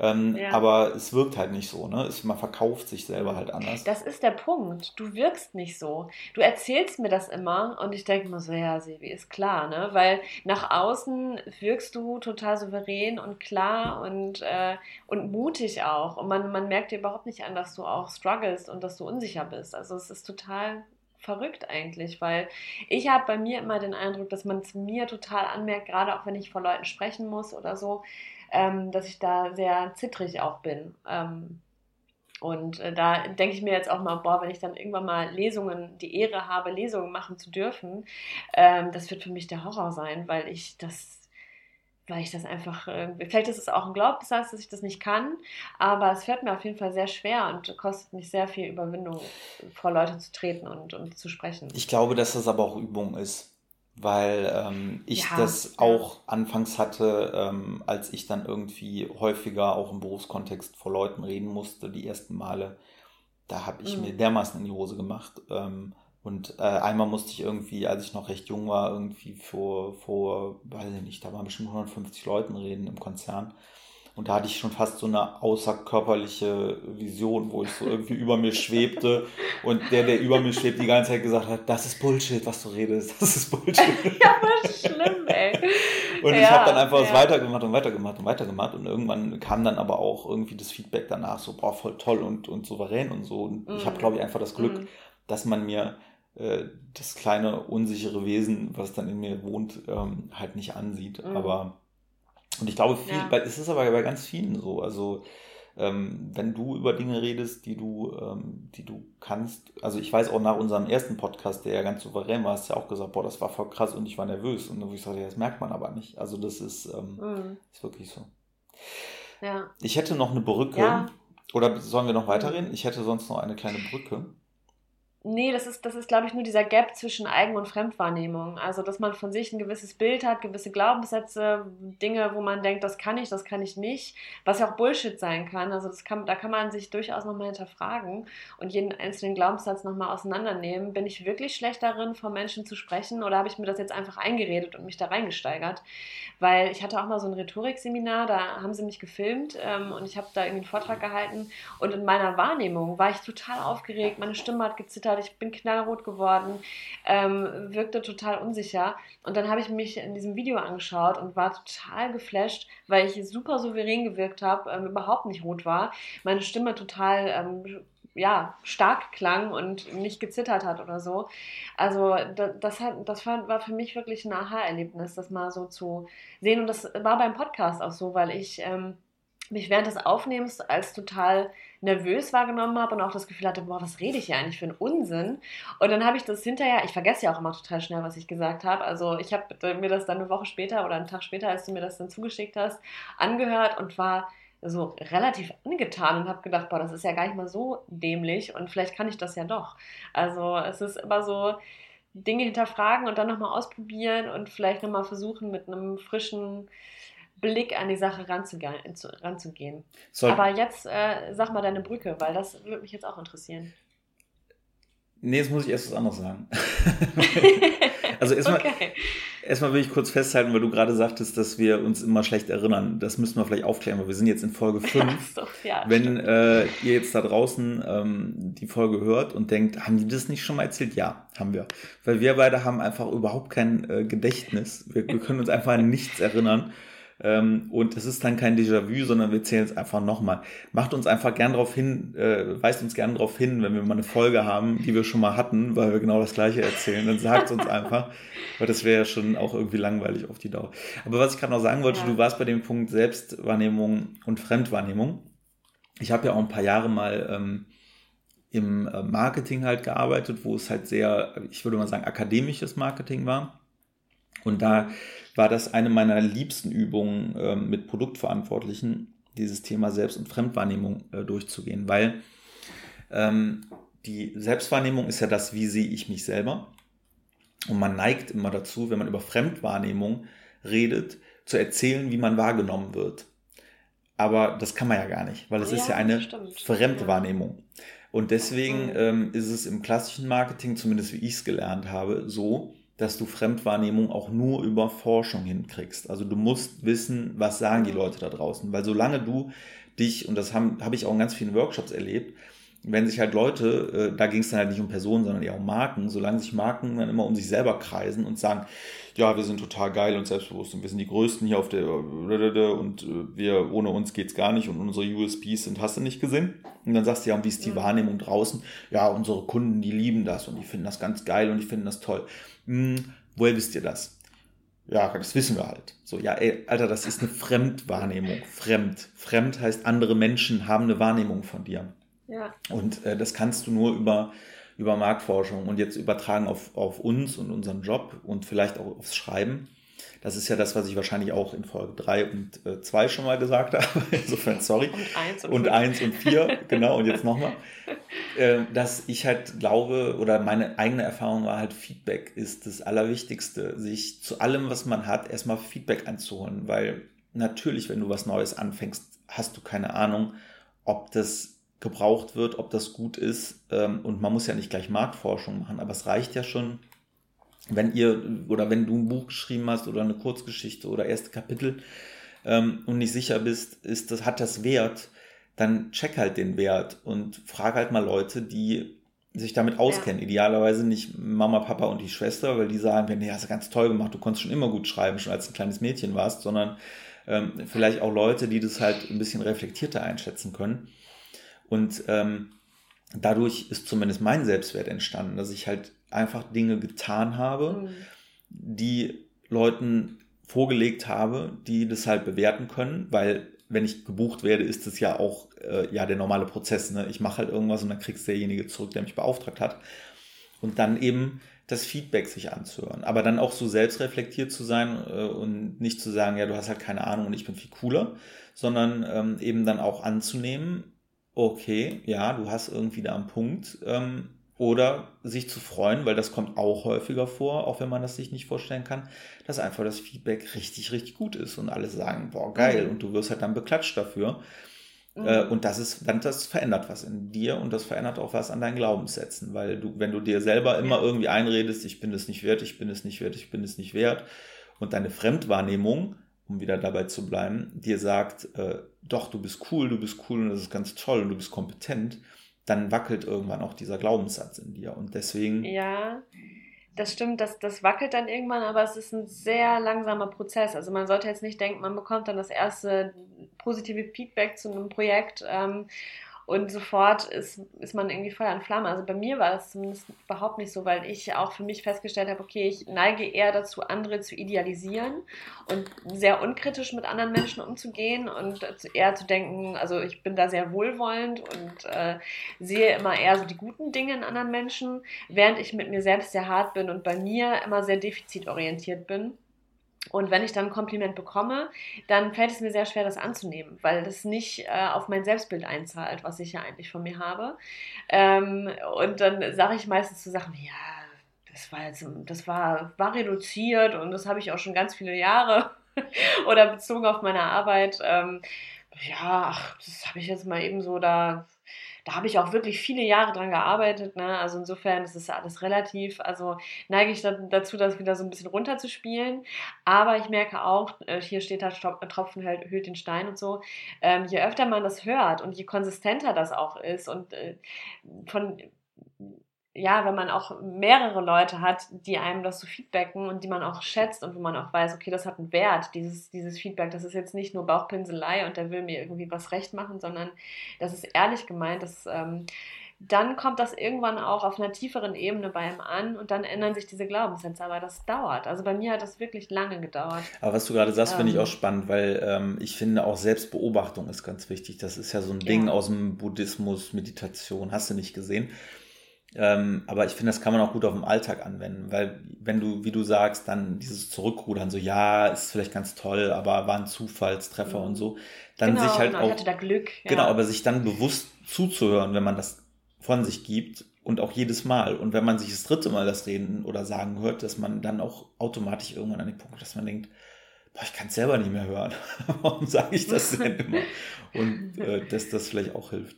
Ähm, ja. Aber es wirkt halt nicht so, ne? Es, man verkauft sich selber halt anders. Das ist der Punkt. Du wirkst nicht so. Du erzählst mir das immer und ich denke mir so, ja, Sevi, ist klar, ne? Weil nach außen wirkst du total souverän und klar und, äh, und mutig auch. Und man, man merkt dir überhaupt nicht an, dass du auch struggles und dass du unsicher bist. Also es ist total verrückt eigentlich, weil ich habe bei mir immer den Eindruck, dass man es mir total anmerkt, gerade auch wenn ich vor Leuten sprechen muss oder so, ähm, dass ich da sehr zittrig auch bin. Ähm, und äh, da denke ich mir jetzt auch mal, boah, wenn ich dann irgendwann mal Lesungen, die Ehre habe, Lesungen machen zu dürfen, ähm, das wird für mich der Horror sein, weil ich das weil ich das einfach, äh, vielleicht ist es auch ein Glaubenssatz, dass ich das nicht kann, aber es fällt mir auf jeden Fall sehr schwer und kostet mich sehr viel Überwindung, vor Leute zu treten und, und zu sprechen. Ich glaube, dass das aber auch Übung ist weil ähm, ich ja, das ja. auch anfangs hatte, ähm, als ich dann irgendwie häufiger auch im Berufskontext vor Leuten reden musste, die ersten Male, da habe ich mhm. mir dermaßen in die Hose gemacht. Ähm, und äh, einmal musste ich irgendwie, als ich noch recht jung war, irgendwie vor, vor, weiß ich nicht, da waren bestimmt 150 Leuten reden im Konzern. Und da hatte ich schon fast so eine außerkörperliche Vision, wo ich so irgendwie über mir schwebte und der, der über mir schwebt, die ganze Zeit gesagt hat, das ist Bullshit, was du redest, das ist Bullshit. ja, was schlimm, ey. Und ja, ich habe dann einfach ja. weitergemacht und weitergemacht und weitergemacht und irgendwann kam dann aber auch irgendwie das Feedback danach so, boah, voll toll und, und souverän und so. Und mm. ich habe, glaube ich, einfach das Glück, mm. Dass man mir äh, das kleine, unsichere Wesen, was dann in mir wohnt, ähm, halt nicht ansieht. Mm. Aber und ich glaube, viel, ja. es ist aber bei ganz vielen so. Also ähm, wenn du über Dinge redest, die du, ähm, die du kannst, also ich weiß auch nach unserem ersten Podcast, der ja ganz souverän war, hast du ja auch gesagt, boah, das war voll krass und ich war nervös. Und wo ich sagte, ja, das merkt man aber nicht. Also das ist, ähm, mhm. ist wirklich so. Ja. Ich hätte noch eine Brücke. Ja. Oder sollen wir noch weiterreden? Ich hätte sonst noch eine kleine Brücke. Nee, das ist, das ist, glaube ich, nur dieser Gap zwischen Eigen- und Fremdwahrnehmung. Also, dass man von sich ein gewisses Bild hat, gewisse Glaubenssätze, Dinge, wo man denkt, das kann ich, das kann ich nicht, was ja auch Bullshit sein kann. Also, das kann, da kann man sich durchaus nochmal hinterfragen und jeden einzelnen Glaubenssatz nochmal auseinandernehmen. Bin ich wirklich schlecht darin, vor Menschen zu sprechen oder habe ich mir das jetzt einfach eingeredet und mich da reingesteigert? Weil ich hatte auch mal so ein Rhetorikseminar, da haben sie mich gefilmt ähm, und ich habe da irgendwie einen Vortrag gehalten und in meiner Wahrnehmung war ich total aufgeregt, meine Stimme hat gezittert hat. Ich bin knallrot geworden, ähm, wirkte total unsicher. Und dann habe ich mich in diesem Video angeschaut und war total geflasht, weil ich super souverän gewirkt habe, ähm, überhaupt nicht rot war, meine Stimme total ähm, ja, stark klang und nicht gezittert hat oder so. Also das, das, hat, das war, für mich wirklich ein Aha-Erlebnis, das mal so zu sehen. Und das war beim Podcast auch so, weil ich ähm, mich während des Aufnehmens als total nervös wahrgenommen habe und auch das Gefühl hatte, boah, was rede ich hier eigentlich für einen Unsinn? Und dann habe ich das hinterher, ich vergesse ja auch immer total schnell, was ich gesagt habe. Also ich habe mir das dann eine Woche später oder einen Tag später, als du mir das dann zugeschickt hast, angehört und war so relativ angetan und habe gedacht, boah, das ist ja gar nicht mal so dämlich und vielleicht kann ich das ja doch. Also es ist immer so, Dinge hinterfragen und dann nochmal ausprobieren und vielleicht nochmal versuchen mit einem frischen Blick an die Sache ranzugehen. ranzugehen. Aber jetzt äh, sag mal deine Brücke, weil das würde mich jetzt auch interessieren. Nee, jetzt muss ich erst was anderes sagen. also erstmal, okay. erstmal will ich kurz festhalten, weil du gerade sagtest, dass wir uns immer schlecht erinnern. Das müssen wir vielleicht aufklären, weil wir sind jetzt in Folge 5. so, ja, Wenn äh, ihr jetzt da draußen ähm, die Folge hört und denkt, haben die das nicht schon mal erzählt? Ja, haben wir. Weil wir beide haben einfach überhaupt kein äh, Gedächtnis. Wir, wir können uns einfach an nichts erinnern. Ähm, und es ist dann kein Déjà-vu, sondern wir zählen es einfach nochmal. Macht uns einfach gern darauf hin, äh, weist uns gern darauf hin, wenn wir mal eine Folge haben, die wir schon mal hatten, weil wir genau das Gleiche erzählen, dann sagt es uns einfach, weil das wäre ja schon auch irgendwie langweilig auf die Dauer. Aber was ich gerade noch sagen wollte, ja. du warst bei dem Punkt Selbstwahrnehmung und Fremdwahrnehmung. Ich habe ja auch ein paar Jahre mal ähm, im äh, Marketing halt gearbeitet, wo es halt sehr, ich würde mal sagen, akademisches Marketing war. Und da war das eine meiner liebsten Übungen äh, mit Produktverantwortlichen, dieses Thema Selbst- und Fremdwahrnehmung äh, durchzugehen, weil ähm, die Selbstwahrnehmung ist ja das, wie sehe ich mich selber. Und man neigt immer dazu, wenn man über Fremdwahrnehmung redet, zu erzählen, wie man wahrgenommen wird. Aber das kann man ja gar nicht, weil es ja, ist ja eine stimmt. Fremdwahrnehmung. Und deswegen ähm, ist es im klassischen Marketing, zumindest wie ich es gelernt habe, so, dass du Fremdwahrnehmung auch nur über Forschung hinkriegst. Also du musst wissen, was sagen die Leute da draußen. Weil solange du dich, und das habe hab ich auch in ganz vielen Workshops erlebt, wenn sich halt Leute, äh, da ging es dann halt nicht um Personen, sondern eher um Marken, solange sich Marken dann immer um sich selber kreisen und sagen, ja, wir sind total geil und selbstbewusst und wir sind die Größten hier auf der und äh, wir ohne uns geht's gar nicht und unsere USPs sind, hast du nicht gesehen? Und dann sagst du ja, und wie ist die Wahrnehmung draußen? Ja, unsere Kunden, die lieben das und die finden das ganz geil und die finden das toll hm, woher wisst ihr das? Ja, das wissen wir halt. So, ja, ey, Alter, das ist eine Fremdwahrnehmung. Fremd. Fremd heißt, andere Menschen haben eine Wahrnehmung von dir. Ja. Und äh, das kannst du nur über, über Marktforschung und jetzt übertragen auf, auf uns und unseren Job und vielleicht auch aufs Schreiben. Das ist ja das, was ich wahrscheinlich auch in Folge 3 und äh, 2 schon mal gesagt habe. Insofern, sorry. Und 1 und, und, 1 und 4, genau, und jetzt nochmal. Äh, dass ich halt glaube, oder meine eigene Erfahrung war halt, Feedback ist das Allerwichtigste. Sich zu allem, was man hat, erstmal Feedback einzuholen. Weil natürlich, wenn du was Neues anfängst, hast du keine Ahnung, ob das gebraucht wird, ob das gut ist. Ähm, und man muss ja nicht gleich Marktforschung machen, aber es reicht ja schon, wenn ihr oder wenn du ein Buch geschrieben hast oder eine Kurzgeschichte oder erste Kapitel ähm, und nicht sicher bist, ist das, hat das Wert, dann check halt den Wert und frag halt mal Leute, die sich damit auskennen. Ja. Idealerweise nicht Mama, Papa und die Schwester, weil die sagen, nee, hast du ganz toll gemacht, du konntest schon immer gut schreiben, schon als ein kleines Mädchen warst, sondern ähm, vielleicht auch Leute, die das halt ein bisschen reflektierter einschätzen können. Und ähm, dadurch ist zumindest mein Selbstwert entstanden, dass ich halt einfach Dinge getan habe, mhm. die Leuten vorgelegt habe, die das halt bewerten können, weil wenn ich gebucht werde, ist es ja auch äh, ja der normale Prozess. Ne? Ich mache halt irgendwas und dann kriegst derjenige zurück, der mich beauftragt hat. Und dann eben das Feedback sich anzuhören. Aber dann auch so selbstreflektiert zu sein äh, und nicht zu sagen, ja, du hast halt keine Ahnung und ich bin viel cooler, sondern ähm, eben dann auch anzunehmen, okay, ja, du hast irgendwie da einen Punkt. Ähm, oder sich zu freuen, weil das kommt auch häufiger vor, auch wenn man das sich nicht vorstellen kann, dass einfach das Feedback richtig, richtig gut ist und alle sagen, boah, geil, mhm. und du wirst halt dann beklatscht dafür. Mhm. Äh, und das ist, dann das verändert was in dir und das verändert auch was an deinen Glaubenssätzen, weil du, wenn du dir selber immer irgendwie einredest, ich bin es nicht wert, ich bin es nicht wert, ich bin es nicht wert, und deine Fremdwahrnehmung, um wieder dabei zu bleiben, dir sagt, äh, doch, du bist cool, du bist cool und das ist ganz toll und du bist kompetent, dann wackelt irgendwann auch dieser Glaubenssatz in dir. Und deswegen. Ja, das stimmt, das, das wackelt dann irgendwann, aber es ist ein sehr langsamer Prozess. Also man sollte jetzt nicht denken, man bekommt dann das erste positive Feedback zu einem Projekt ähm, und sofort ist, ist man irgendwie Feuer und Flamme. Also bei mir war das zumindest überhaupt nicht so, weil ich auch für mich festgestellt habe, okay, ich neige eher dazu, andere zu idealisieren und sehr unkritisch mit anderen Menschen umzugehen und eher zu denken, also ich bin da sehr wohlwollend und äh, sehe immer eher so die guten Dinge in anderen Menschen, während ich mit mir selbst sehr hart bin und bei mir immer sehr defizitorientiert bin. Und wenn ich dann ein Kompliment bekomme, dann fällt es mir sehr schwer, das anzunehmen, weil das nicht äh, auf mein Selbstbild einzahlt, was ich ja eigentlich von mir habe. Ähm, und dann sage ich meistens so Sachen ja, das war jetzt, das war, war reduziert und das habe ich auch schon ganz viele Jahre oder bezogen auf meine Arbeit. Ähm, ja, ach, das habe ich jetzt mal eben so da da habe ich auch wirklich viele Jahre dran gearbeitet. Ne? Also insofern ist es alles relativ. Also neige ich dann dazu, das wieder so ein bisschen runterzuspielen. Aber ich merke auch, äh, hier steht halt Tropfen hüllt den Stein und so. Ähm, je öfter man das hört und je konsistenter das auch ist und äh, von ja, wenn man auch mehrere Leute hat, die einem das so feedbacken und die man auch schätzt und wo man auch weiß, okay, das hat einen Wert, dieses, dieses Feedback, das ist jetzt nicht nur Bauchpinselei und der will mir irgendwie was recht machen, sondern das ist ehrlich gemeint, das, ähm, dann kommt das irgendwann auch auf einer tieferen Ebene bei einem an und dann ändern sich diese Glaubenssätze, aber das dauert. Also bei mir hat das wirklich lange gedauert. Aber was du gerade sagst, ähm, finde ich auch spannend, weil ähm, ich finde auch Selbstbeobachtung ist ganz wichtig. Das ist ja so ein Ding ja. aus dem Buddhismus, Meditation, hast du nicht gesehen. Ähm, aber ich finde, das kann man auch gut auf den Alltag anwenden, weil wenn du, wie du sagst, dann dieses Zurückrudern, so ja, ist vielleicht ganz toll, aber war ein Zufallstreffer mhm. und so, dann genau, sich halt genau, auch. Ich hatte da Glück. Ja. Genau, aber sich dann bewusst zuzuhören, wenn man das von sich gibt und auch jedes Mal. Und wenn man sich das dritte Mal das Reden oder Sagen hört, dass man dann auch automatisch irgendwann an den Punkt, dass man denkt, boah, ich kann es selber nicht mehr hören. Warum sage ich das denn immer? Und äh, dass das vielleicht auch hilft.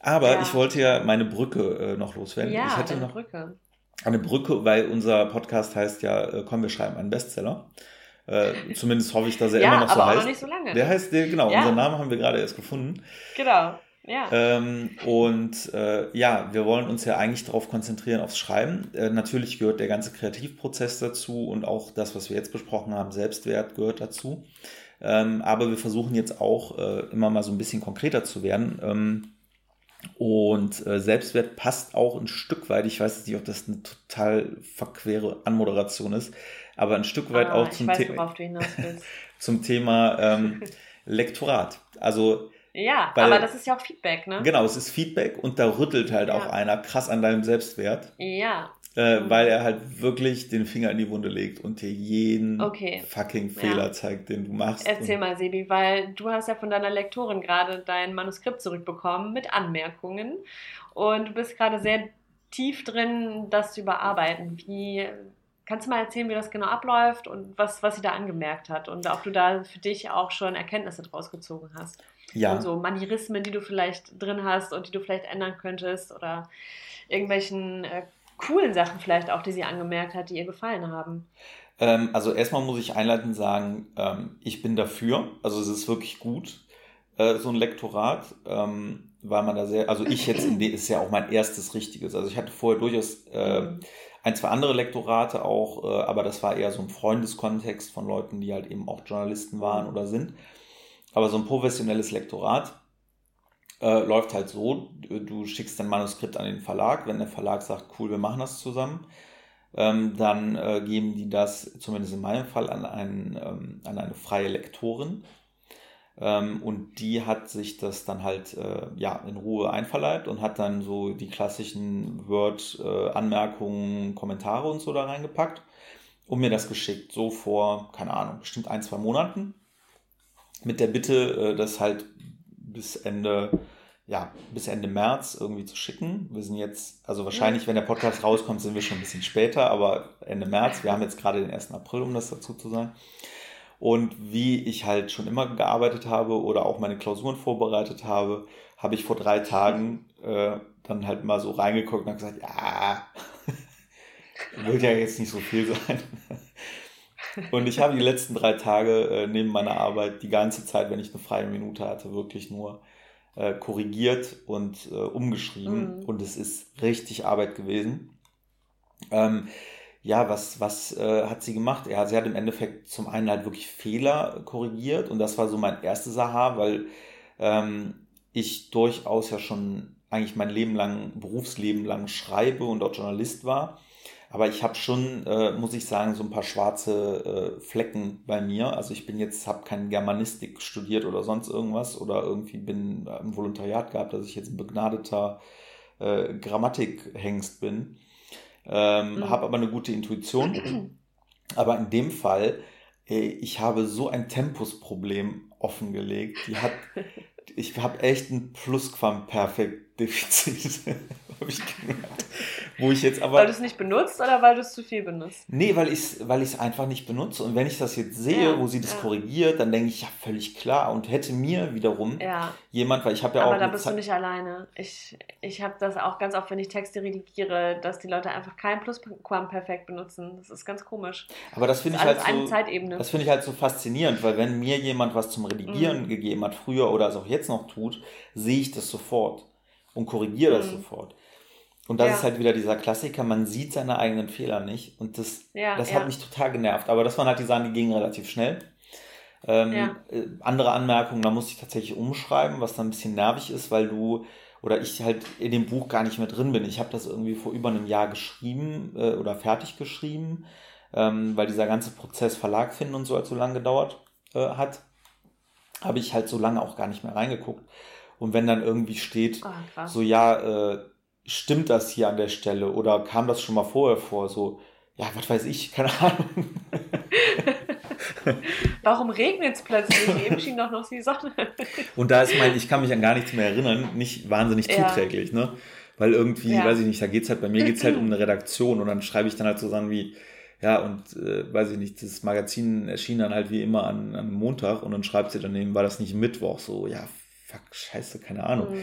Aber ja. ich wollte ja meine Brücke äh, noch loswerden. Ja, ich hätte noch Brücke. Eine Brücke, weil unser Podcast heißt ja, äh, komm, wir schreiben einen Bestseller. Äh, zumindest hoffe ich, dass er ja, immer noch so aber heißt. Auch noch nicht so lange. Der heißt, der, genau, ja. unseren Namen haben wir gerade erst gefunden. Genau. Ja. Ähm, und äh, ja, wir wollen uns ja eigentlich darauf konzentrieren, aufs Schreiben. Äh, natürlich gehört der ganze Kreativprozess dazu und auch das, was wir jetzt besprochen haben, Selbstwert gehört dazu. Ähm, aber wir versuchen jetzt auch äh, immer mal so ein bisschen konkreter zu werden. Ähm, und äh, Selbstwert passt auch ein Stück weit, ich weiß nicht, ob das eine total verquere Anmoderation ist, aber ein Stück weit ah, auch zum, weiß, The zum Thema ähm, Lektorat. Also ja, weil, aber das ist ja auch Feedback, ne? Genau, es ist Feedback und da rüttelt halt ja. auch einer krass an deinem Selbstwert. Ja. Äh. Weil er halt wirklich den Finger in die Wunde legt und dir jeden okay. fucking Fehler ja. zeigt, den du machst. Erzähl mal, Sebi, weil du hast ja von deiner Lektorin gerade dein Manuskript zurückbekommen mit Anmerkungen und du bist gerade sehr tief drin, das zu überarbeiten. Wie kannst du mal erzählen, wie das genau abläuft und was, was sie da angemerkt hat und ob du da für dich auch schon Erkenntnisse draus gezogen hast? Ja. Und so Manierismen, die du vielleicht drin hast und die du vielleicht ändern könntest oder irgendwelchen äh, coolen Sachen vielleicht auch, die sie angemerkt hat, die ihr gefallen haben? Ähm, also erstmal muss ich einleitend sagen, ähm, ich bin dafür. Also es ist wirklich gut, äh, so ein Lektorat, ähm, weil man da sehr, also ich jetzt in ist ja auch mein erstes richtiges. Also ich hatte vorher durchaus äh, mhm. ein, zwei andere Lektorate auch, äh, aber das war eher so ein Freundeskontext von Leuten, die halt eben auch Journalisten waren oder sind. Aber so ein professionelles Lektorat äh, läuft halt so, du schickst dein Manuskript an den Verlag, wenn der Verlag sagt, cool, wir machen das zusammen, ähm, dann äh, geben die das, zumindest in meinem Fall, an, einen, ähm, an eine freie Lektorin. Ähm, und die hat sich das dann halt äh, ja in Ruhe einverleibt und hat dann so die klassischen Word-Anmerkungen, äh, Kommentare und so da reingepackt und mir das geschickt. So vor, keine Ahnung, bestimmt ein, zwei Monaten. Mit der Bitte, äh, das halt bis Ende, ja, bis Ende März irgendwie zu schicken. Wir sind jetzt, also wahrscheinlich, wenn der Podcast rauskommt, sind wir schon ein bisschen später, aber Ende März. Wir haben jetzt gerade den 1. April, um das dazu zu sagen. Und wie ich halt schon immer gearbeitet habe oder auch meine Klausuren vorbereitet habe, habe ich vor drei Tagen äh, dann halt mal so reingeguckt und gesagt, ja, wird ja jetzt nicht so viel sein. Und ich habe die letzten drei Tage äh, neben meiner Arbeit die ganze Zeit, wenn ich eine freie Minute hatte, wirklich nur äh, korrigiert und äh, umgeschrieben. Mhm. Und es ist richtig Arbeit gewesen. Ähm, ja, was, was äh, hat sie gemacht? Ja, sie hat im Endeffekt zum einen halt wirklich Fehler korrigiert und das war so mein erstes Aha, weil ähm, ich durchaus ja schon eigentlich mein Leben lang, Berufsleben lang schreibe und auch Journalist war. Aber ich habe schon, äh, muss ich sagen, so ein paar schwarze äh, Flecken bei mir. Also ich bin jetzt, habe keine Germanistik studiert oder sonst irgendwas oder irgendwie bin im Volontariat gehabt, dass ich jetzt ein begnadeter äh, Grammatikhengst bin ähm, mhm. habe aber eine gute Intuition. aber in dem Fall, ich habe so ein Tempusproblem offengelegt. Die hat, ich habe echt ein Plusquamperfekt-Defizit, habe ich gemerkt. Wo ich jetzt aber. Weil du es nicht benutzt oder weil du es zu viel benutzt? Nee, weil ich es weil einfach nicht benutze. Und wenn ich das jetzt sehe, ja, wo sie das ja. korrigiert, dann denke ich, ja, völlig klar. Und hätte mir wiederum ja. jemand, weil ich habe ja Aber auch. Aber da bist Zeit du nicht alleine. Ich, ich habe das auch ganz oft, wenn ich Texte redigiere, dass die Leute einfach kein Plusquamperfekt benutzen. Das ist ganz komisch. Aber das finde ich halt so. Zeitebene. Das finde ich halt so faszinierend, weil wenn mir jemand was zum Redigieren mhm. gegeben hat, früher oder es auch jetzt noch tut, sehe ich das sofort und korrigiere das mhm. sofort. Und das ja. ist halt wieder dieser Klassiker, man sieht seine eigenen Fehler nicht. Und das, ja, das hat ja. mich total genervt. Aber das waren halt die Sachen, die gingen relativ schnell. Ähm, äh, andere Anmerkungen, da musste ich tatsächlich umschreiben, was dann ein bisschen nervig ist, weil du oder ich halt in dem Buch gar nicht mehr drin bin. Ich habe das irgendwie vor über einem Jahr geschrieben äh, oder fertig geschrieben, ähm, weil dieser ganze Prozess Verlag finden und so halt so lange gedauert äh, hat. Habe ich halt so lange auch gar nicht mehr reingeguckt. Und wenn dann irgendwie steht, oh, so ja, äh, stimmt das hier an der Stelle oder kam das schon mal vorher vor? So, ja, was weiß ich, keine Ahnung. Warum regnet es plötzlich? Eben schien doch noch die Sonne. Und da ist mein, ich kann mich an gar nichts mehr erinnern, nicht wahnsinnig zuträglich, ja. ne? Weil irgendwie, ja. weiß ich nicht, da geht's halt, bei mir geht es halt um eine Redaktion und dann schreibe ich dann halt so Sachen wie, ja, und äh, weiß ich nicht, das Magazin erschien dann halt wie immer an, an Montag und dann schreibt sie daneben, war das nicht Mittwoch? So, ja, fuck, scheiße, keine Ahnung. Mhm.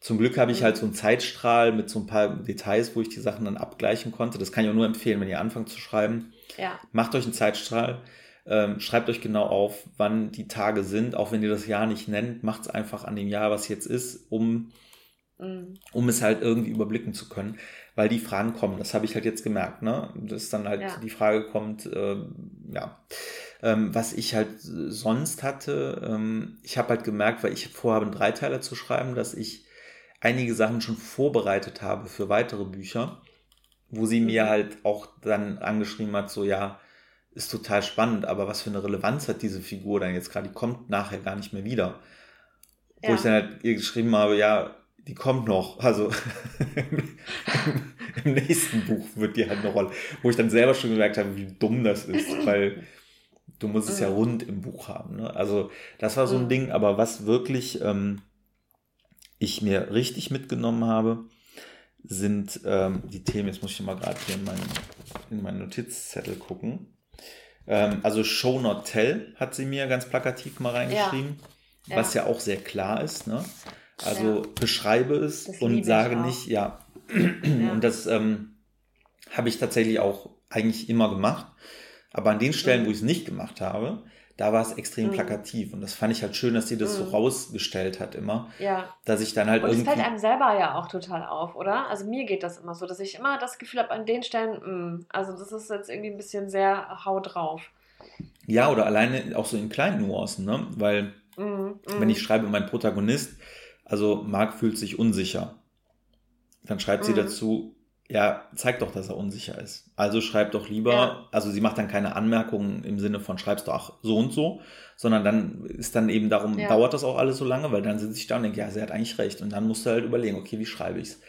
Zum Glück habe ich halt so einen Zeitstrahl mit so ein paar Details, wo ich die Sachen dann abgleichen konnte. Das kann ich auch nur empfehlen, wenn ihr anfangt zu schreiben. Ja. Macht euch einen Zeitstrahl. Ähm, schreibt euch genau auf, wann die Tage sind, auch wenn ihr das Jahr nicht nennt, macht es einfach an dem Jahr, was jetzt ist, um, mhm. um es halt irgendwie überblicken zu können, weil die Fragen kommen. Das habe ich halt jetzt gemerkt, ne? Dass dann halt ja. die Frage kommt, äh, ja. Ähm, was ich halt sonst hatte, ähm, ich habe halt gemerkt, weil ich vorhabe, einen Dreiteiler zu schreiben, dass ich einige Sachen schon vorbereitet habe für weitere Bücher, wo sie mir mhm. halt auch dann angeschrieben hat, so ja, ist total spannend, aber was für eine Relevanz hat diese Figur dann jetzt gerade? Die kommt nachher gar nicht mehr wieder. Ja. Wo ich dann halt ihr geschrieben habe, ja, die kommt noch. Also im nächsten Buch wird die halt eine Rolle. Wo ich dann selber schon gemerkt habe, wie dumm das ist, weil du musst es ja mhm. rund im Buch haben. Ne? Also das war so ein mhm. Ding, aber was wirklich ähm, ich mir richtig mitgenommen habe, sind ähm, die Themen, jetzt muss ich mal gerade hier in meinen, in meinen Notizzettel gucken. Ähm, also Show Not Tell hat sie mir ganz plakativ mal reingeschrieben, ja. was ja. ja auch sehr klar ist. Ne? Also ja. beschreibe es das und sage nicht, ja. Und das ähm, habe ich tatsächlich auch eigentlich immer gemacht. Aber an den Stellen, mhm. wo ich es nicht gemacht habe, da war es extrem mhm. plakativ. Und das fand ich halt schön, dass sie das mhm. so rausgestellt hat immer. Ja. Dass ich dann halt und irgendwie. das fällt einem selber ja auch total auf, oder? Also mir geht das immer so, dass ich immer das Gefühl habe, an den Stellen, mh, mm, also das ist jetzt irgendwie ein bisschen sehr hau drauf. Ja, oder alleine auch so in kleinen Nuancen, ne? Weil, mhm. wenn ich schreibe, mein Protagonist, also Marc fühlt sich unsicher, dann schreibt sie mhm. dazu, ja, zeigt doch, dass er unsicher ist. Also schreib doch lieber, ja. also sie macht dann keine Anmerkungen im Sinne von schreibst du auch so und so, sondern dann ist dann eben darum, ja. dauert das auch alles so lange, weil dann sitze ich da und denke, ja, sie hat eigentlich recht. Und dann musst du halt überlegen, okay, wie schreibe ich's?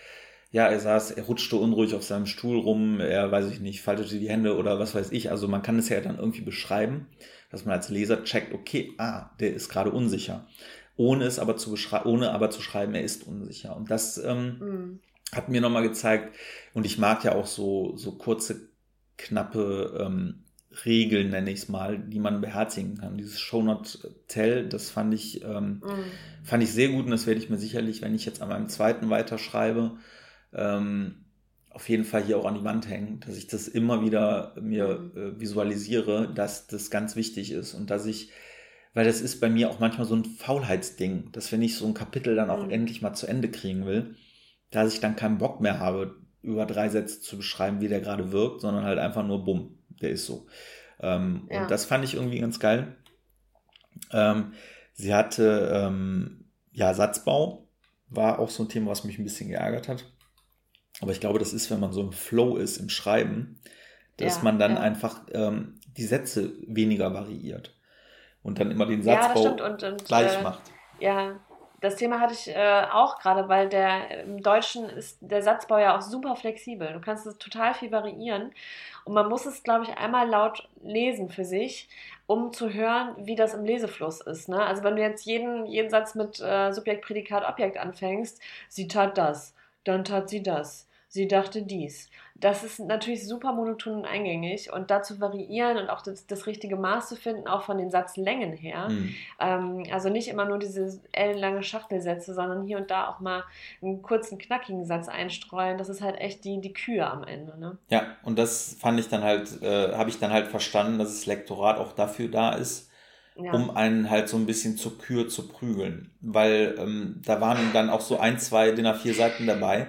Ja, er saß, er rutschte unruhig auf seinem Stuhl rum, er, weiß ich nicht, faltete die Hände oder was weiß ich. Also man kann es ja dann irgendwie beschreiben, dass man als Leser checkt, okay, ah, der ist gerade unsicher. Ohne es aber zu beschreiben, ohne aber zu schreiben, er ist unsicher. Und das, ähm, mhm hat mir nochmal gezeigt, und ich mag ja auch so, so kurze, knappe ähm, Regeln, nenne ich es mal, die man beherzigen kann. Dieses Show Not Tell, das fand ich, ähm, mm. fand ich sehr gut und das werde ich mir sicherlich, wenn ich jetzt an meinem zweiten weiterschreibe, ähm, auf jeden Fall hier auch an die Wand hängen, dass ich das immer wieder mir mm. äh, visualisiere, dass das ganz wichtig ist und dass ich, weil das ist bei mir auch manchmal so ein Faulheitsding, dass wenn ich so ein Kapitel dann auch mm. endlich mal zu Ende kriegen will, dass ich dann keinen Bock mehr habe, über drei Sätze zu beschreiben, wie der gerade wirkt, sondern halt einfach nur bumm, der ist so. Ähm, ja. Und das fand ich irgendwie ganz geil. Ähm, sie hatte, ähm, ja, Satzbau war auch so ein Thema, was mich ein bisschen geärgert hat. Aber ich glaube, das ist, wenn man so im Flow ist, im Schreiben, dass ja, man dann ja. einfach ähm, die Sätze weniger variiert und dann immer den Satzbau und, und, gleich äh, macht. Ja, das Thema hatte ich äh, auch gerade, weil der im Deutschen ist der Satzbau ja auch super flexibel. Du kannst es total viel variieren. Und man muss es, glaube ich, einmal laut lesen für sich, um zu hören, wie das im Lesefluss ist. Ne? Also wenn du jetzt jeden, jeden Satz mit äh, Subjekt, Prädikat, Objekt anfängst, sie tat das, dann tat sie das, sie dachte dies das ist natürlich super monoton und eingängig und da zu variieren und auch das, das richtige Maß zu finden, auch von den Satzlängen her. Mhm. Ähm, also nicht immer nur diese ellenlange Schachtelsätze, sondern hier und da auch mal einen kurzen, knackigen Satz einstreuen. Das ist halt echt die, die Kühe am Ende. Ne? Ja, und das fand ich dann halt, äh, habe ich dann halt verstanden, dass das Lektorat auch dafür da ist, ja. um einen halt so ein bisschen zur Kür zu prügeln. Weil ähm, da waren dann auch so ein, zwei DIN A4 Seiten dabei,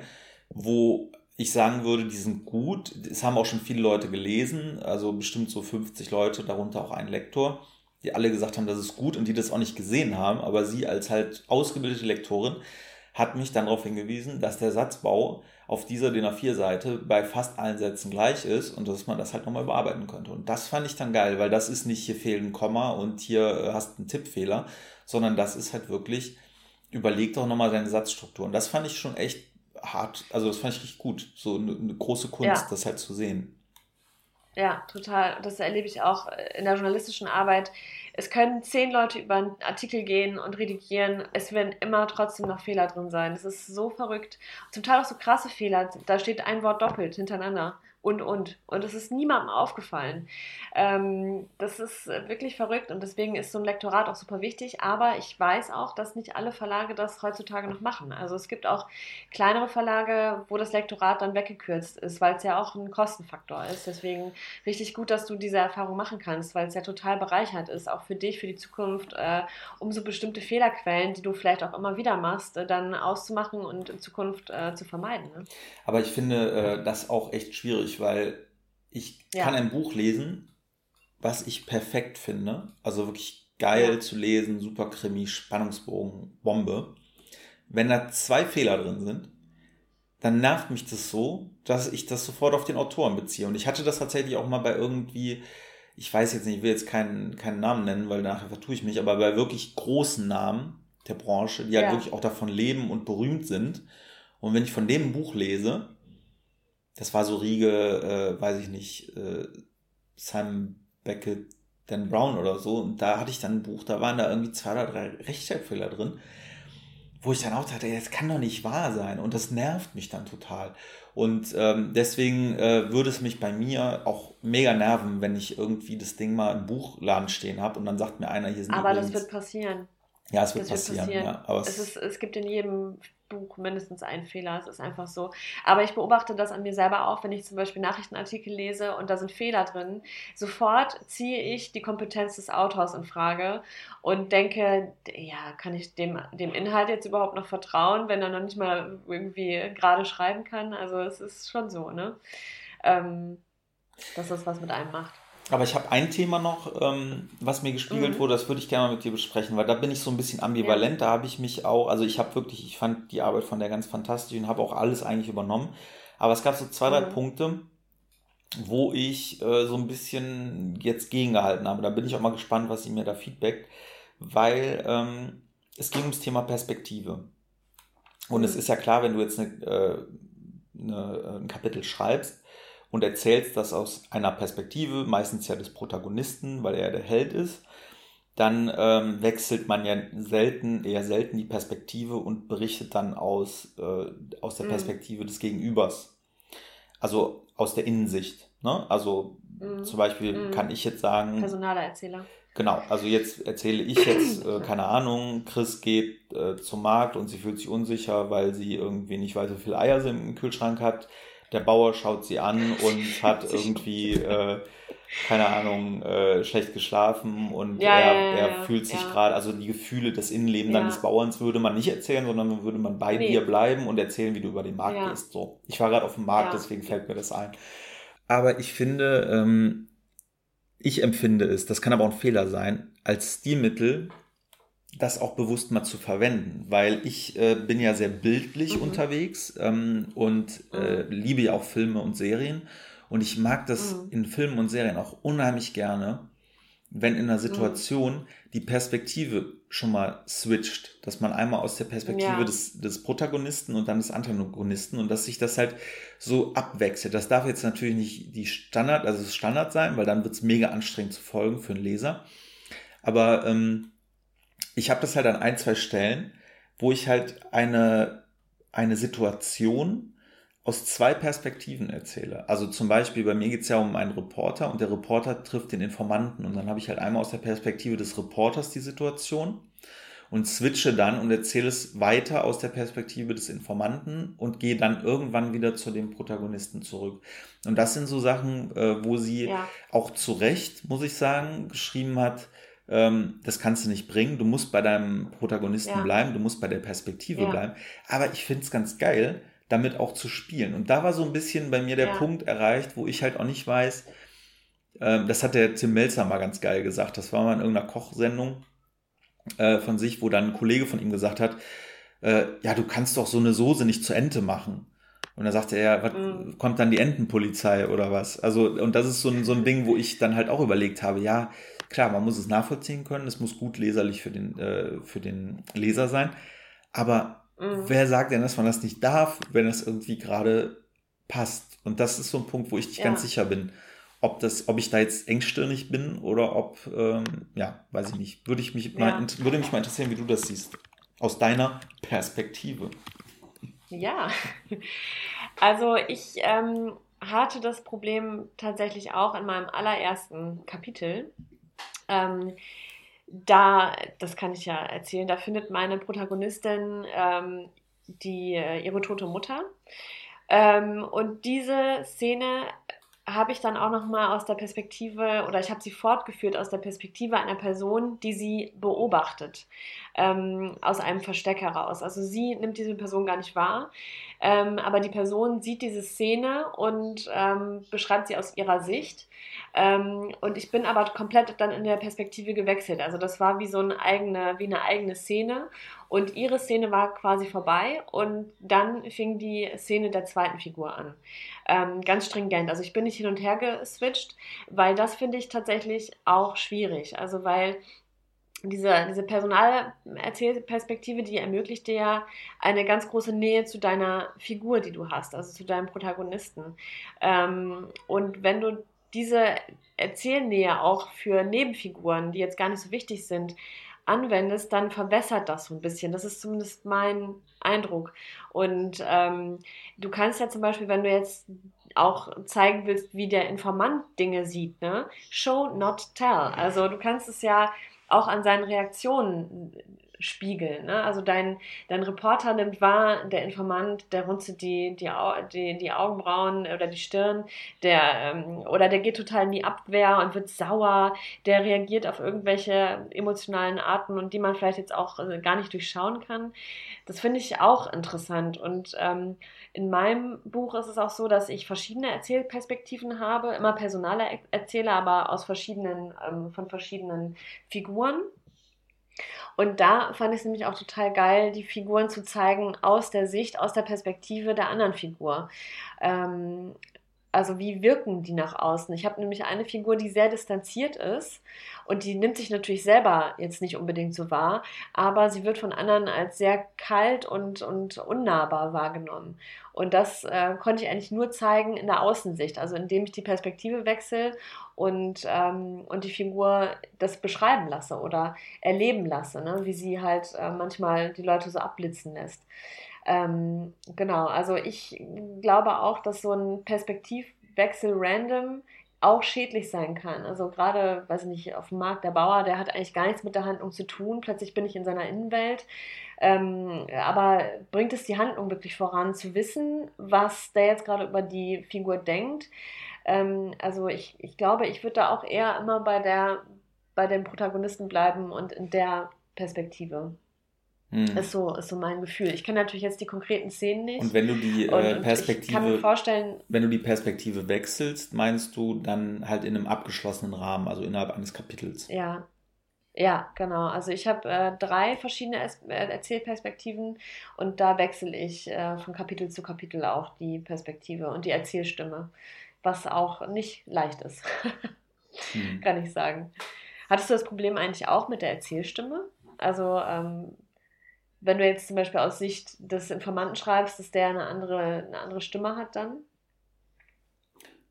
wo ich sagen würde, die sind gut. Es haben auch schon viele Leute gelesen, also bestimmt so 50 Leute, darunter auch ein Lektor, die alle gesagt haben, das ist gut und die das auch nicht gesehen haben. Aber sie als halt ausgebildete Lektorin hat mich dann darauf hingewiesen, dass der Satzbau auf dieser DIN A4-Seite bei fast allen Sätzen gleich ist und dass man das halt nochmal überarbeiten könnte. Und das fand ich dann geil, weil das ist nicht hier fehlt ein Komma und hier äh, hast einen Tippfehler, sondern das ist halt wirklich, überleg doch nochmal deine Satzstruktur. Und das fand ich schon echt hart, also das fand ich richtig gut, so eine, eine große Kunst, ja. das halt zu sehen. Ja, total. Das erlebe ich auch in der journalistischen Arbeit. Es können zehn Leute über einen Artikel gehen und redigieren. Es werden immer trotzdem noch Fehler drin sein. Das ist so verrückt. Zum Teil auch so krasse Fehler. Da steht ein Wort doppelt hintereinander und, und. Und es ist niemandem aufgefallen. Ähm, das ist wirklich verrückt und deswegen ist so ein Lektorat auch super wichtig. Aber ich weiß auch, dass nicht alle Verlage das heutzutage noch machen. Also es gibt auch kleinere Verlage, wo das Lektorat dann weggekürzt ist, weil es ja auch ein Kostenfaktor ist. Deswegen richtig gut, dass du diese Erfahrung machen kannst, weil es ja total bereichert ist, auch für dich, für die Zukunft, äh, um so bestimmte Fehlerquellen, die du vielleicht auch immer wieder machst, äh, dann auszumachen und in Zukunft äh, zu vermeiden. Ne? Aber ich finde äh, das auch echt schwierig schwierig, weil ich ja. kann ein Buch lesen, was ich perfekt finde. Also wirklich geil ja. zu lesen, super Krimi, Spannungsbogen, Bombe. Wenn da zwei Fehler drin sind, dann nervt mich das so, dass ich das sofort auf den Autoren beziehe. Und ich hatte das tatsächlich auch mal bei irgendwie, ich weiß jetzt nicht, ich will jetzt keinen, keinen Namen nennen, weil nachher vertue ich mich, aber bei wirklich großen Namen der Branche, die halt ja. wirklich auch davon leben und berühmt sind. Und wenn ich von dem ein Buch lese, das war so Riege, äh, weiß ich nicht, äh, Simon Beckett, Dan Brown oder so. Und da hatte ich dann ein Buch, da waren da irgendwie zwei oder drei Rechtschreibfehler drin, wo ich dann auch dachte, das kann doch nicht wahr sein. Und das nervt mich dann total. Und ähm, deswegen äh, würde es mich bei mir auch mega nerven, wenn ich irgendwie das Ding mal im Buchladen stehen habe und dann sagt mir einer, hier sind Aber das wird passieren. Ja, es wird, passieren. Wird passieren. Ja, aber es, es, ist, es gibt in jedem Buch mindestens einen Fehler. Es ist einfach so. Aber ich beobachte das an mir selber auch, wenn ich zum Beispiel Nachrichtenartikel lese und da sind Fehler drin. Sofort ziehe ich die Kompetenz des Autors in Frage und denke, ja, kann ich dem, dem Inhalt jetzt überhaupt noch vertrauen, wenn er noch nicht mal irgendwie gerade schreiben kann? Also es ist schon so, ne? Ähm, dass das was mit einem macht. Aber ich habe ein Thema noch, ähm, was mir gespiegelt mhm. wurde, das würde ich gerne mal mit dir besprechen, weil da bin ich so ein bisschen ambivalent. Ja. Da habe ich mich auch, also ich habe wirklich, ich fand die Arbeit von der ganz fantastisch und habe auch alles eigentlich übernommen. Aber es gab so zwei, drei mhm. Punkte, wo ich äh, so ein bisschen jetzt gegengehalten habe. Da bin ich auch mal gespannt, was sie mir da feedbackt, weil ähm, es ging ums Thema Perspektive. Und mhm. es ist ja klar, wenn du jetzt eine, äh, eine, ein Kapitel schreibst und erzählst das aus einer Perspektive, meistens ja des Protagonisten, weil er der Held ist, dann ähm, wechselt man ja selten, eher selten die Perspektive und berichtet dann aus, äh, aus der mhm. Perspektive des Gegenübers. Also aus der Innensicht. Ne? Also mhm. zum Beispiel mhm. kann ich jetzt sagen. Personaler Erzähler. Genau, also jetzt erzähle ich jetzt, äh, keine Ahnung, Chris geht äh, zum Markt und sie fühlt sich unsicher, weil sie irgendwie nicht weiß, wie viele Eier sie im Kühlschrank hat. Der Bauer schaut sie an und hat irgendwie, äh, keine Ahnung, äh, schlecht geschlafen und ja, er, ja, ja, er fühlt sich gerade, also die Gefühle, das Innenleben dann des Bauerns würde man nicht erzählen, sondern würde man bei nee. dir bleiben und erzählen, wie du über den Markt gehst. So. Ich war gerade auf dem Markt, deswegen fällt mir das ein. Aber ich finde, ähm, ich empfinde es, das kann aber auch ein Fehler sein, als Stilmittel das auch bewusst mal zu verwenden, weil ich äh, bin ja sehr bildlich mhm. unterwegs ähm, und äh, mhm. liebe ja auch Filme und Serien und ich mag das mhm. in Filmen und Serien auch unheimlich gerne, wenn in einer mhm. Situation die Perspektive schon mal switcht, dass man einmal aus der Perspektive ja. des, des Protagonisten und dann des Antagonisten und dass sich das halt so abwechselt. Das darf jetzt natürlich nicht die Standard, also das Standard sein, weil dann wird es mega anstrengend zu folgen für einen Leser. Aber ähm, ich habe das halt an ein, zwei Stellen, wo ich halt eine, eine Situation aus zwei Perspektiven erzähle. Also zum Beispiel, bei mir geht es ja um einen Reporter und der Reporter trifft den Informanten und dann habe ich halt einmal aus der Perspektive des Reporters die Situation und switche dann und erzähle es weiter aus der Perspektive des Informanten und gehe dann irgendwann wieder zu dem Protagonisten zurück. Und das sind so Sachen, äh, wo sie ja. auch zu Recht, muss ich sagen, geschrieben hat, ähm, das kannst du nicht bringen, du musst bei deinem Protagonisten ja. bleiben, du musst bei der Perspektive ja. bleiben. Aber ich finde es ganz geil, damit auch zu spielen. Und da war so ein bisschen bei mir der ja. Punkt erreicht, wo ich halt auch nicht weiß, äh, das hat der Tim Melzer mal ganz geil gesagt, das war mal in irgendeiner Kochsendung äh, von sich, wo dann ein Kollege von ihm gesagt hat, äh, ja, du kannst doch so eine Soße nicht zur Ente machen. Und da sagte er, was, mhm. kommt dann die Entenpolizei oder was? Also, und das ist so ein, so ein Ding, wo ich dann halt auch überlegt habe, ja, klar, man muss es nachvollziehen können, es muss gut leserlich für den, äh, für den Leser sein. Aber Mhm. Wer sagt denn, dass man das nicht darf, wenn es irgendwie gerade passt? Und das ist so ein Punkt, wo ich nicht ja. ganz sicher bin, ob das, ob ich da jetzt engstirnig bin oder ob, ähm, ja, weiß ich nicht. Würde ich mich ja. mal, würde mich mal interessieren, wie du das siehst. Aus deiner Perspektive. Ja, also ich ähm, hatte das Problem tatsächlich auch in meinem allerersten Kapitel. Ähm, da, das kann ich ja erzählen, da findet meine Protagonistin ähm, die, äh, ihre tote Mutter. Ähm, und diese Szene habe ich dann auch noch mal aus der Perspektive oder ich habe sie fortgeführt aus der Perspektive einer Person, die sie beobachtet, ähm, aus einem Versteck heraus. Also sie nimmt diese Person gar nicht wahr, ähm, aber die Person sieht diese Szene und ähm, beschreibt sie aus ihrer Sicht. Ähm, und ich bin aber komplett dann in der Perspektive gewechselt. Also das war wie so eine eigene, wie eine eigene Szene. Und ihre Szene war quasi vorbei und dann fing die Szene der zweiten Figur an. Ähm, ganz stringent. Also ich bin nicht hin und her geswitcht, weil das finde ich tatsächlich auch schwierig. Also weil diese, diese Personalerzählperspektive, die ermöglicht dir ja eine ganz große Nähe zu deiner Figur, die du hast, also zu deinem Protagonisten. Ähm, und wenn du diese Erzählnähe auch für Nebenfiguren, die jetzt gar nicht so wichtig sind, anwendest, dann verwässert das so ein bisschen. Das ist zumindest mein Eindruck. Und ähm, du kannst ja zum Beispiel, wenn du jetzt auch zeigen willst, wie der Informant Dinge sieht, ne? Show, not tell. Also du kannst es ja auch an seinen Reaktionen spiegeln. Ne? Also dein, dein Reporter nimmt wahr, der Informant, der runzelt die, die, die, die Augenbrauen oder die Stirn, der, ähm, oder der geht total in die Abwehr und wird sauer, der reagiert auf irgendwelche emotionalen Arten und die man vielleicht jetzt auch äh, gar nicht durchschauen kann. Das finde ich auch interessant und ähm, in meinem Buch ist es auch so, dass ich verschiedene Erzählperspektiven habe, immer Personale erzähle, aber aus verschiedenen, ähm, von verschiedenen Figuren. Und da fand ich es nämlich auch total geil, die Figuren zu zeigen aus der Sicht, aus der Perspektive der anderen Figur. Ähm, also wie wirken die nach außen? Ich habe nämlich eine Figur, die sehr distanziert ist und die nimmt sich natürlich selber jetzt nicht unbedingt so wahr, aber sie wird von anderen als sehr kalt und, und unnahbar wahrgenommen. Und das äh, konnte ich eigentlich nur zeigen in der Außensicht, also indem ich die Perspektive wechsle und, ähm, und die Figur das beschreiben lasse oder erleben lasse, ne? wie sie halt äh, manchmal die Leute so abblitzen lässt. Ähm, genau, also ich glaube auch, dass so ein Perspektivwechsel random auch schädlich sein kann. Also gerade, weiß ich nicht, auf dem Markt der Bauer, der hat eigentlich gar nichts mit der Handlung zu tun. Plötzlich bin ich in seiner Innenwelt. Ähm, aber bringt es die Handlung wirklich voran, zu wissen, was der jetzt gerade über die Figur denkt? Ähm, also ich, ich glaube, ich würde da auch eher immer bei der bei den Protagonisten bleiben und in der Perspektive. Hm. Ist, so, ist so mein Gefühl. Ich kenne natürlich jetzt die konkreten Szenen nicht. Und wenn du die äh, Perspektive. Ich kann mir vorstellen. Wenn du die Perspektive wechselst, meinst du dann halt in einem abgeschlossenen Rahmen, also innerhalb eines Kapitels? Ja. Ja, genau. Also ich habe äh, drei verschiedene es äh, Erzählperspektiven und da wechsle ich äh, von Kapitel zu Kapitel auch die Perspektive und die Erzählstimme, was auch nicht leicht ist. hm. Kann ich sagen. Hattest du das Problem eigentlich auch mit der Erzählstimme? Also ähm, wenn du jetzt zum Beispiel aus Sicht des Informanten schreibst, dass der eine andere, eine andere Stimme hat dann?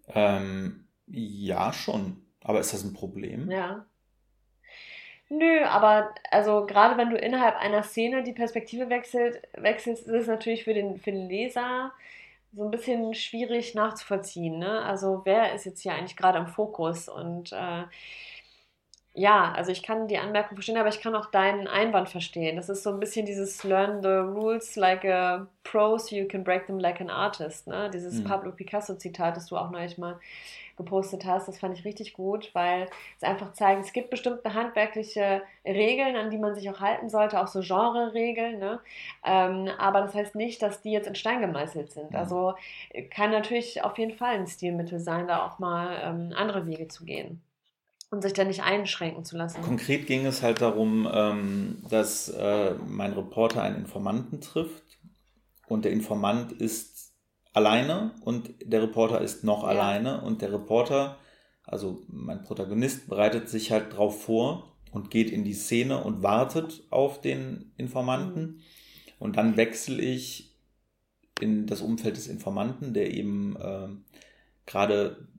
Ähm, ja, schon. Aber ist das ein Problem? Ja. Nö, aber also gerade wenn du innerhalb einer Szene die Perspektive wechselt, wechselst, ist es natürlich für den, für den Leser so ein bisschen schwierig nachzuvollziehen. Ne? Also wer ist jetzt hier eigentlich gerade im Fokus? Und äh, ja, also ich kann die Anmerkung verstehen, aber ich kann auch deinen Einwand verstehen. Das ist so ein bisschen dieses Learn the rules like a pro so you can break them like an artist. Ne? Dieses mhm. Pablo Picasso-Zitat, das du auch neulich mal gepostet hast, das fand ich richtig gut, weil es einfach zeigt, es gibt bestimmte handwerkliche Regeln, an die man sich auch halten sollte, auch so Genre-Regeln. Ne? Ähm, aber das heißt nicht, dass die jetzt in Stein gemeißelt sind. Mhm. Also kann natürlich auf jeden Fall ein Stilmittel sein, da auch mal ähm, andere Wege zu gehen und sich da nicht einschränken zu lassen. Konkret ging es halt darum, ähm, dass äh, mein Reporter einen Informanten trifft und der Informant ist alleine und der Reporter ist noch ja. alleine und der Reporter, also mein Protagonist, bereitet sich halt drauf vor und geht in die Szene und wartet auf den Informanten mhm. und dann wechsle ich in das Umfeld des Informanten, der eben äh, gerade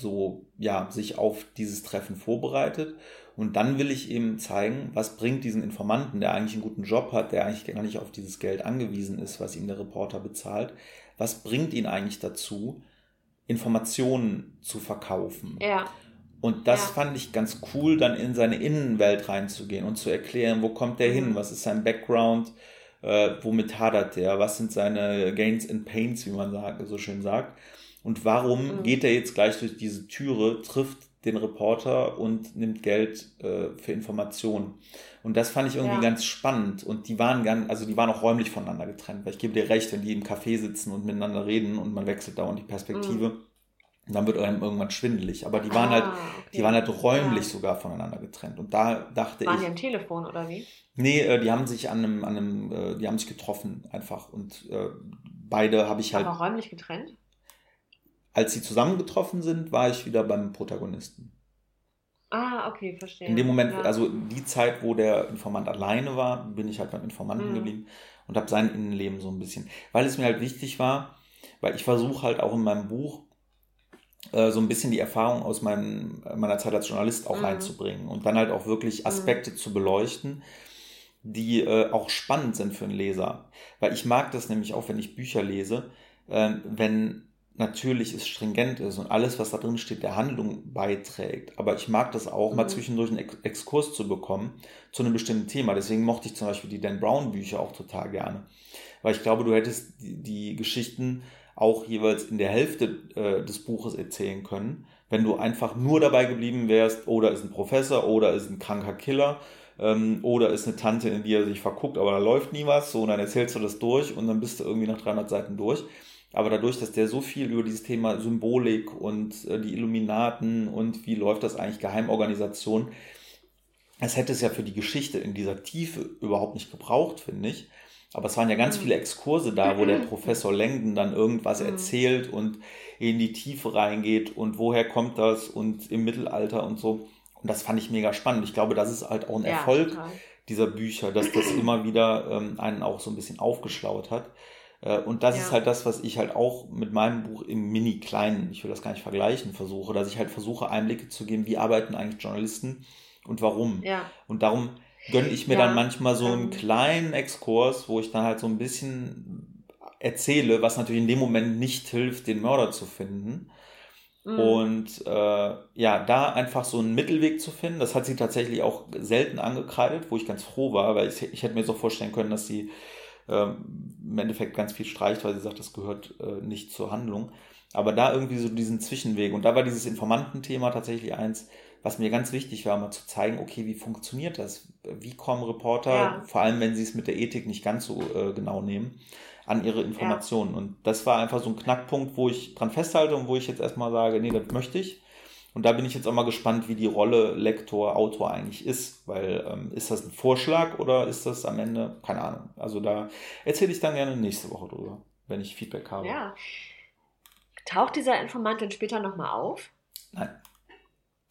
so, ja, sich auf dieses Treffen vorbereitet. Und dann will ich eben zeigen, was bringt diesen Informanten, der eigentlich einen guten Job hat, der eigentlich gar nicht auf dieses Geld angewiesen ist, was ihm der Reporter bezahlt, was bringt ihn eigentlich dazu, Informationen zu verkaufen? Ja. Und das ja. fand ich ganz cool, dann in seine Innenwelt reinzugehen und zu erklären, wo kommt der hin, mhm. was ist sein Background, äh, womit hadert der, was sind seine Gains and Pains, wie man so schön sagt. Und warum mhm. geht er jetzt gleich durch diese Türe, trifft den Reporter und nimmt Geld äh, für Informationen. Und das fand ich irgendwie ja. ganz spannend. Und die waren ganz, also die waren auch räumlich voneinander getrennt, weil ich gebe dir recht, wenn die im Café sitzen und miteinander reden und man wechselt dauernd die Perspektive, mhm. dann wird einem irgendwann schwindelig. Aber die waren ah, halt, okay. die waren halt räumlich ja. sogar voneinander getrennt. Und da dachte waren ich. Waren die am Telefon oder wie? Nee, äh, die haben sich an einem, an einem, äh, die haben sich getroffen einfach. Und äh, beide habe ich halt. Aber räumlich getrennt? Als sie zusammengetroffen sind, war ich wieder beim Protagonisten. Ah, okay, verstehe. In dem Moment, ja. also die Zeit, wo der Informant alleine war, bin ich halt beim Informanten mhm. geblieben und habe sein Innenleben so ein bisschen. Weil es mir halt wichtig war, weil ich versuche halt auch in meinem Buch äh, so ein bisschen die Erfahrung aus meinem, meiner Zeit als Journalist auch mhm. reinzubringen und dann halt auch wirklich mhm. Aspekte mhm. zu beleuchten, die äh, auch spannend sind für einen Leser. Weil ich mag das nämlich auch, wenn ich Bücher lese, äh, wenn natürlich es stringent ist und alles, was da drin steht, der Handlung beiträgt. Aber ich mag das auch, mhm. mal zwischendurch einen Exkurs zu bekommen zu einem bestimmten Thema. Deswegen mochte ich zum Beispiel die Dan Brown Bücher auch total gerne. Weil ich glaube, du hättest die, die Geschichten auch jeweils in der Hälfte äh, des Buches erzählen können, wenn du einfach nur dabei geblieben wärst, oder ist ein Professor, oder ist ein kranker Killer, ähm, oder ist eine Tante, in die er sich verguckt, aber da läuft nie was, so, und dann erzählst du das durch und dann bist du irgendwie nach 300 Seiten durch. Aber dadurch, dass der so viel über dieses Thema Symbolik und äh, die Illuminaten und wie läuft das eigentlich Geheimorganisation, es hätte es ja für die Geschichte in dieser Tiefe überhaupt nicht gebraucht, finde ich. Aber es waren ja ganz mhm. viele Exkurse da, wo der Professor Langdon dann irgendwas mhm. erzählt und in die Tiefe reingeht und woher kommt das und im Mittelalter und so. Und das fand ich mega spannend. Ich glaube, das ist halt auch ein ja, Erfolg total. dieser Bücher, dass das immer wieder ähm, einen auch so ein bisschen aufgeschlaut hat. Äh, und das ja. ist halt das, was ich halt auch mit meinem Buch im Mini-Kleinen, ich will das gar nicht vergleichen, versuche, dass ich halt versuche, Einblicke zu geben, wie arbeiten eigentlich Journalisten und warum. Ja. Und darum gönne ich mir ja, dann manchmal so einen ähm, kleinen Exkurs, wo ich dann halt so ein bisschen erzähle, was natürlich in dem Moment nicht hilft, den Mörder zu finden. Mhm. Und äh, ja, da einfach so einen Mittelweg zu finden, das hat sie tatsächlich auch selten angekreidet, wo ich ganz froh war, weil ich, ich hätte mir so vorstellen können, dass sie äh, im Endeffekt ganz viel streicht, weil sie sagt, das gehört äh, nicht zur Handlung. Aber da irgendwie so diesen Zwischenweg. Und da war dieses Informantenthema tatsächlich eins, was mir ganz wichtig war, mal zu zeigen, okay, wie funktioniert das? Wie kommen Reporter, ja. vor allem wenn sie es mit der Ethik nicht ganz so äh, genau nehmen, an ihre Informationen? Ja. Und das war einfach so ein Knackpunkt, wo ich dran festhalte und wo ich jetzt erstmal sage, nee, das möchte ich. Und da bin ich jetzt auch mal gespannt, wie die Rolle Lektor, Autor eigentlich ist, weil ähm, ist das ein Vorschlag oder ist das am Ende, keine Ahnung. Also da erzähle ich dann gerne nächste Woche drüber, wenn ich Feedback habe. Ja. Taucht dieser Informant denn später nochmal auf? Nein.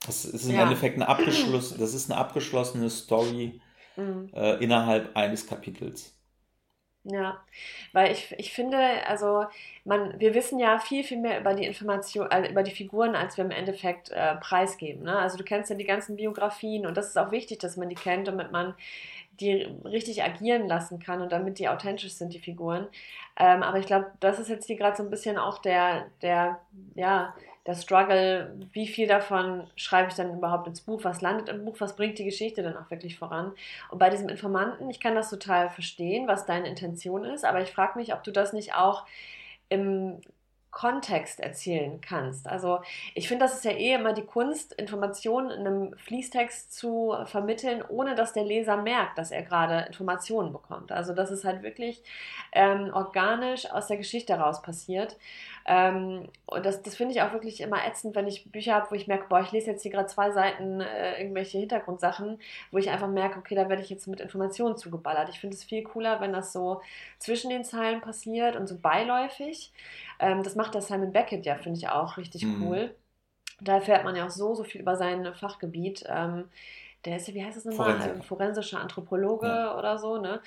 Das ist im ja. Endeffekt eine abgeschlossene, das ist eine abgeschlossene Story mhm. äh, innerhalb eines Kapitels. Ja, weil ich, ich finde, also man, wir wissen ja viel, viel mehr über die Information, also über die Figuren, als wir im Endeffekt äh, preisgeben. Ne? Also du kennst ja die ganzen Biografien und das ist auch wichtig, dass man die kennt, damit man die richtig agieren lassen kann und damit die authentisch sind, die Figuren. Ähm, aber ich glaube, das ist jetzt hier gerade so ein bisschen auch der, der, ja, der Struggle, wie viel davon schreibe ich dann überhaupt ins Buch, was landet im Buch, was bringt die Geschichte dann auch wirklich voran. Und bei diesem Informanten, ich kann das total verstehen, was deine Intention ist, aber ich frage mich, ob du das nicht auch im Kontext erzählen kannst. Also ich finde, das ist ja eh immer die Kunst, Informationen in einem Fließtext zu vermitteln, ohne dass der Leser merkt, dass er gerade Informationen bekommt. Also dass es halt wirklich ähm, organisch aus der Geschichte heraus passiert. Ähm, und das, das finde ich auch wirklich immer ätzend, wenn ich Bücher habe, wo ich merke, boah, ich lese jetzt hier gerade zwei Seiten äh, irgendwelche Hintergrundsachen, wo ich einfach merke, okay, da werde ich jetzt mit Informationen zugeballert. Ich finde es viel cooler, wenn das so zwischen den Zeilen passiert und so beiläufig. Ähm, das macht der Simon Beckett ja, finde ich auch richtig mhm. cool. Da erfährt man ja auch so, so viel über sein Fachgebiet. Ähm, der ist ja, wie heißt das nochmal? Forensik. Forensischer Anthropologe ja. oder so, ne?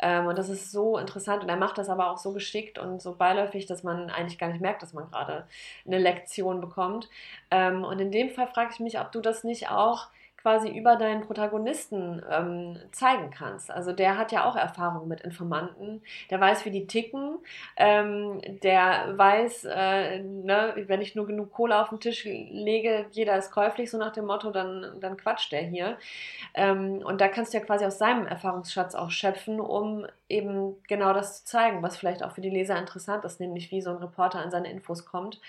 Ähm, und das ist so interessant und er macht das aber auch so geschickt und so beiläufig, dass man eigentlich gar nicht merkt, dass man gerade eine Lektion bekommt. Ähm, und in dem Fall frage ich mich, ob du das nicht auch quasi über deinen Protagonisten ähm, zeigen kannst. Also der hat ja auch Erfahrung mit Informanten, der weiß, wie die ticken, ähm, der weiß, äh, ne, wenn ich nur genug Kohle auf den Tisch lege, jeder ist käuflich, so nach dem Motto, dann, dann quatscht der hier. Ähm, und da kannst du ja quasi aus seinem Erfahrungsschatz auch schöpfen, um eben genau das zu zeigen, was vielleicht auch für die Leser interessant ist, nämlich wie so ein Reporter an seine Infos kommt.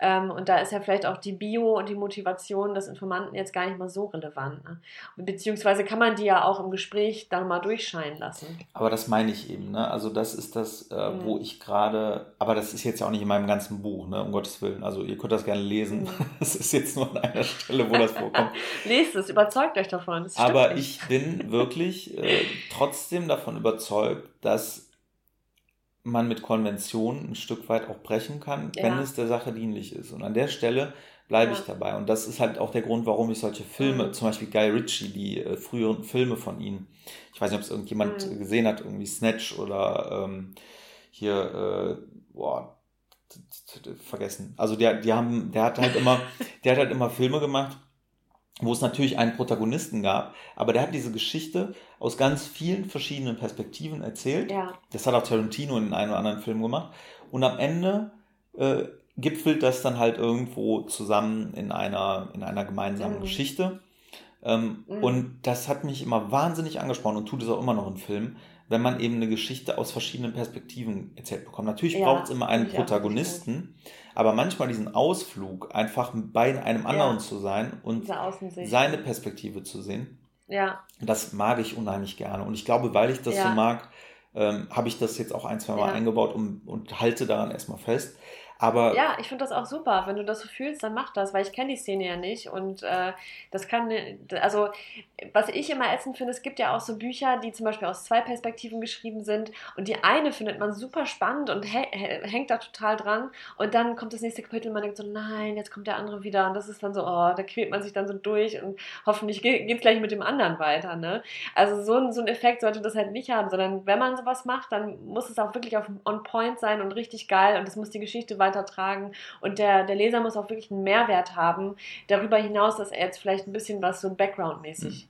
Ähm, und da ist ja vielleicht auch die Bio und die Motivation des Informanten jetzt gar nicht mal so relevant. Ne? Beziehungsweise kann man die ja auch im Gespräch dann mal durchscheinen lassen. Aber das meine ich eben, ne? Also das ist das, äh, mhm. wo ich gerade, aber das ist jetzt ja auch nicht in meinem ganzen Buch, ne? Um Gottes Willen. Also ihr könnt das gerne lesen. Es mhm. ist jetzt nur an einer Stelle, wo das vorkommt. Lest es, überzeugt euch davon. Aber ich bin wirklich äh, trotzdem davon überzeugt, dass man mit Konventionen ein Stück weit auch brechen kann, ja. wenn es der Sache dienlich ist. Und an der Stelle bleibe ja. ich dabei. Und das ist halt auch der Grund, warum ich solche Filme, mhm. zum Beispiel Guy Ritchie, die äh, früheren Filme von ihm, ich weiß nicht, ob es irgendjemand mhm. gesehen hat, irgendwie Snatch oder ähm, hier, äh, boah, vergessen. Also der, die haben, der hat halt immer, der hat halt immer Filme gemacht, wo es natürlich einen Protagonisten gab, aber der hat diese Geschichte aus ganz vielen verschiedenen Perspektiven erzählt. Ja. Das hat auch Tarantino in einem oder anderen Film gemacht. Und am Ende äh, gipfelt das dann halt irgendwo zusammen in einer, in einer gemeinsamen mhm. Geschichte. Ähm, mhm. Und das hat mich immer wahnsinnig angesprochen und tut es auch immer noch im Film, wenn man eben eine Geschichte aus verschiedenen Perspektiven erzählt bekommt. Natürlich ja, braucht es immer einen Protagonisten, aber manchmal diesen Ausflug, einfach bei einem anderen ja. zu sein und seine Perspektive zu sehen. Ja. Das mag ich unheimlich gerne. Und ich glaube, weil ich das ja. so mag, ähm, habe ich das jetzt auch ein, zwei Mal eingebaut und, und halte daran erstmal fest. Aber ja, ich finde das auch super. Wenn du das so fühlst, dann mach das, weil ich kenne die Szene ja nicht. Und äh, das kann, also was ich immer ätzend finde, es gibt ja auch so Bücher, die zum Beispiel aus zwei Perspektiven geschrieben sind. Und die eine findet man super spannend und hängt da total dran. Und dann kommt das nächste Kapitel und man denkt so, nein, jetzt kommt der andere wieder. Und das ist dann so, oh, da quält man sich dann so durch und hoffentlich geht es gleich mit dem anderen weiter. Ne? Also so ein, so ein Effekt sollte das halt nicht haben, sondern wenn man sowas macht, dann muss es auch wirklich auf on point sein und richtig geil und es muss die Geschichte weiter weitertragen und der, der Leser muss auch wirklich einen Mehrwert haben, darüber hinaus, dass er jetzt vielleicht ein bisschen was so Background-mäßig mhm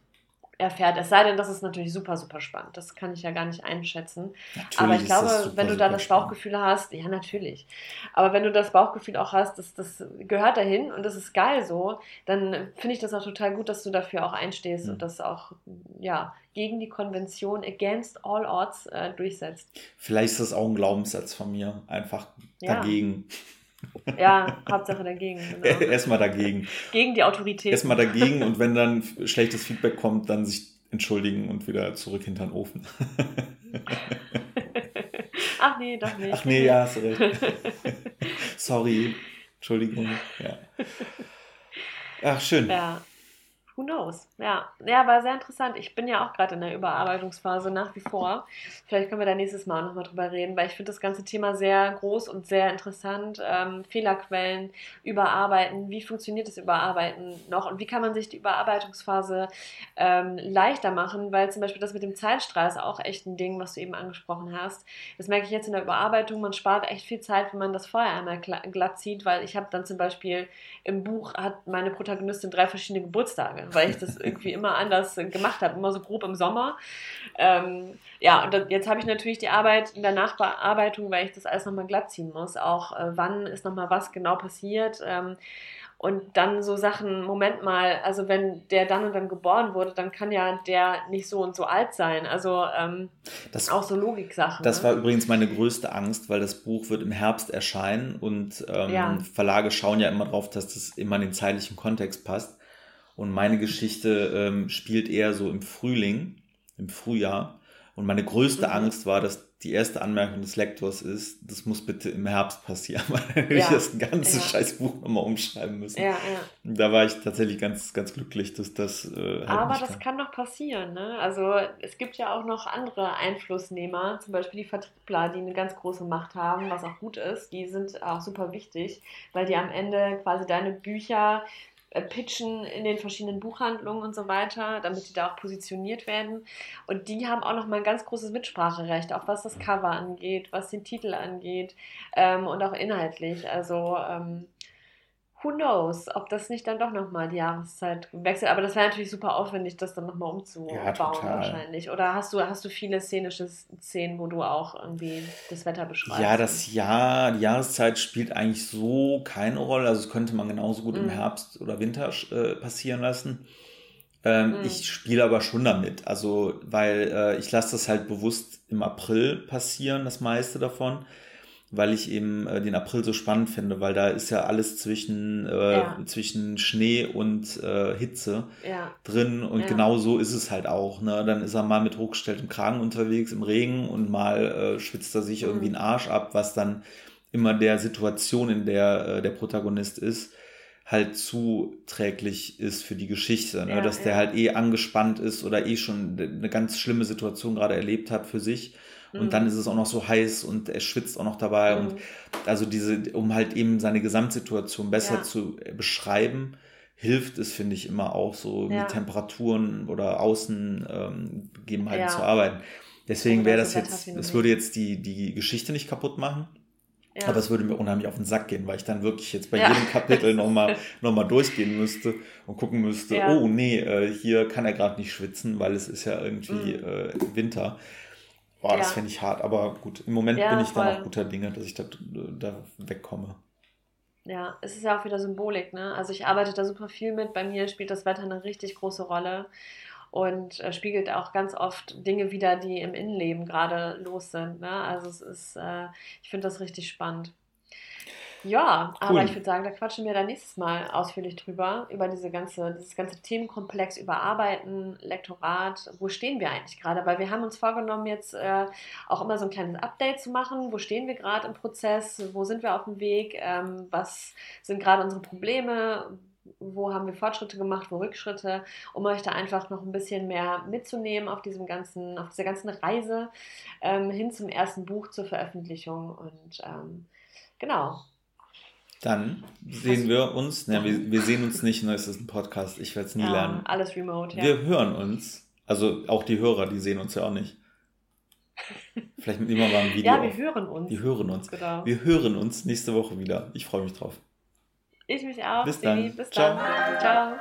erfährt. Es sei denn, das ist natürlich super, super spannend. Das kann ich ja gar nicht einschätzen. Natürlich Aber ich glaube, super, wenn du da das Bauchgefühl spannend. hast, ja, natürlich. Aber wenn du das Bauchgefühl auch hast, das, das gehört dahin und das ist geil so, dann finde ich das auch total gut, dass du dafür auch einstehst mhm. und das auch, ja, gegen die Konvention against all odds äh, durchsetzt. Vielleicht ist das auch ein Glaubenssatz von mir, einfach ja. dagegen. Ja, Hauptsache dagegen. Genau. Erstmal dagegen. Gegen die Autorität. Erstmal dagegen und wenn dann schlechtes Feedback kommt, dann sich entschuldigen und wieder zurück hinter den Ofen. Ach nee, doch nicht. Ach nee, ja, hast recht. Sorry. Entschuldigung. Ja. Ach, schön. Ja. Who knows? Ja, ja, war sehr interessant. Ich bin ja auch gerade in der Überarbeitungsphase nach wie vor. Vielleicht können wir da nächstes Mal nochmal drüber reden, weil ich finde das ganze Thema sehr groß und sehr interessant. Ähm, Fehlerquellen, Überarbeiten, wie funktioniert das Überarbeiten noch und wie kann man sich die Überarbeitungsphase ähm, leichter machen, weil zum Beispiel das mit dem Zeitstrahl ist auch echt ein Ding, was du eben angesprochen hast. Das merke ich jetzt in der Überarbeitung, man spart echt viel Zeit, wenn man das vorher einmal glatt zieht, weil ich habe dann zum Beispiel im Buch hat meine Protagonistin drei verschiedene Geburtstage weil ich das irgendwie immer anders gemacht habe, immer so grob im Sommer. Ähm, ja, und jetzt habe ich natürlich die Arbeit in der Nachbearbeitung, weil ich das alles nochmal glatt ziehen muss. Auch äh, wann ist nochmal was genau passiert. Ähm, und dann so Sachen, Moment mal, also wenn der dann und dann geboren wurde, dann kann ja der nicht so und so alt sein. Also ähm, das, auch so Logiksachen. Das ne? war übrigens meine größte Angst, weil das Buch wird im Herbst erscheinen und ähm, ja. Verlage schauen ja immer drauf, dass das immer in den zeitlichen Kontext passt. Und meine Geschichte ähm, spielt eher so im Frühling, im Frühjahr. Und meine größte mhm. Angst war, dass die erste Anmerkung des Lektors ist, das muss bitte im Herbst passieren, weil dann hätte ja. ich das ganze ja. scheiß Buch nochmal umschreiben müssen. Ja, ja. Da war ich tatsächlich ganz, ganz glücklich, dass das. Äh, halt Aber das kann. kann noch passieren, ne? Also es gibt ja auch noch andere Einflussnehmer, zum Beispiel die Vertriebler, die eine ganz große Macht haben, was auch gut ist. Die sind auch super wichtig, weil die am Ende quasi deine Bücher pitchen in den verschiedenen Buchhandlungen und so weiter, damit die da auch positioniert werden. Und die haben auch nochmal ein ganz großes Mitspracherecht, auch was das Cover angeht, was den Titel angeht ähm, und auch inhaltlich. Also ähm, who knows, ob das nicht dann doch nochmal die Jahreszeit wechselt. Aber das wäre natürlich super aufwendig, das dann nochmal umzubauen ja, wahrscheinlich. Oder hast du, hast du viele szenische Szenen, wo du auch irgendwie das Wetter beschreibst? Ja, das Jahr, die Jahreszeit spielt eigentlich so keine Rolle. Also es könnte man genauso gut mhm. im Herbst oder Winter äh, passieren lassen. Ähm, mhm. Ich spiele aber schon damit. Also, weil äh, ich lasse das halt bewusst im April passieren, das meiste davon weil ich eben äh, den April so spannend finde, weil da ist ja alles zwischen, äh, ja. zwischen Schnee und äh, Hitze ja. drin und ja. genau so ist es halt auch. Ne? Dann ist er mal mit hochgestelltem Kragen unterwegs im Regen und mal äh, schwitzt er sich mhm. irgendwie einen Arsch ab, was dann immer der Situation, in der äh, der Protagonist ist, halt zuträglich ist für die Geschichte. Ne? Dass der halt eh angespannt ist oder eh schon eine ganz schlimme Situation gerade erlebt hat für sich und mhm. dann ist es auch noch so heiß und er schwitzt auch noch dabei. Mhm. Und also diese, um halt eben seine Gesamtsituation besser ja. zu beschreiben, hilft es, finde ich, immer auch so ja. mit Temperaturen oder Außengegebenheiten ähm, ja. zu arbeiten. Deswegen wäre das jetzt, das würde jetzt die, die Geschichte nicht kaputt machen. Ja. Aber es würde mir unheimlich auf den Sack gehen, weil ich dann wirklich jetzt bei ja. jedem Kapitel nochmal noch mal durchgehen müsste und gucken müsste, ja. oh nee, äh, hier kann er gerade nicht schwitzen, weil es ist ja irgendwie mhm. äh, Winter. Boah, das ja. fände ich hart, aber gut, im Moment ja, bin ich voll. da noch guter Dinge, dass ich da, da wegkomme. Ja, es ist ja auch wieder Symbolik, ne? Also ich arbeite da super viel mit. Bei mir spielt das Wetter eine richtig große Rolle und äh, spiegelt auch ganz oft Dinge wieder, die im Innenleben gerade los sind. Ne? Also es ist, äh, ich finde das richtig spannend. Ja, aber Cool. ich würde sagen, da quatschen wir dann nächstes Mal ausführlich drüber, über diese ganze, dieses ganze Themenkomplex, Überarbeiten, Lektorat. Wo stehen wir eigentlich gerade? Weil wir haben uns vorgenommen, jetzt äh, auch immer so ein kleines Update zu machen. Wo stehen wir gerade im Prozess? Wo sind wir auf dem Weg? Ähm, was sind gerade unsere Probleme? Wo haben wir Fortschritte gemacht, wo Rückschritte, um euch da einfach noch ein bisschen mehr mitzunehmen auf diesem ganzen, auf dieser ganzen Reise ähm, hin zum ersten Buch zur Veröffentlichung. Und ähm, genau, Dann sehen wir uns, ne, wir, wir sehen uns nicht, ne, es ist ein Podcast, ich werde es nie Ja, lernen. alles remote, ja. Wir hören uns, also auch die Hörer, die sehen uns ja auch nicht. Vielleicht nehmen wir mal ein Video ja, wir auf. hören uns. Die hören uns. Genau. Wir hören uns nächste Woche wieder. Ich freue mich drauf. Ich mich auch. Bis dann. Bis Ciao. dann. Ciao.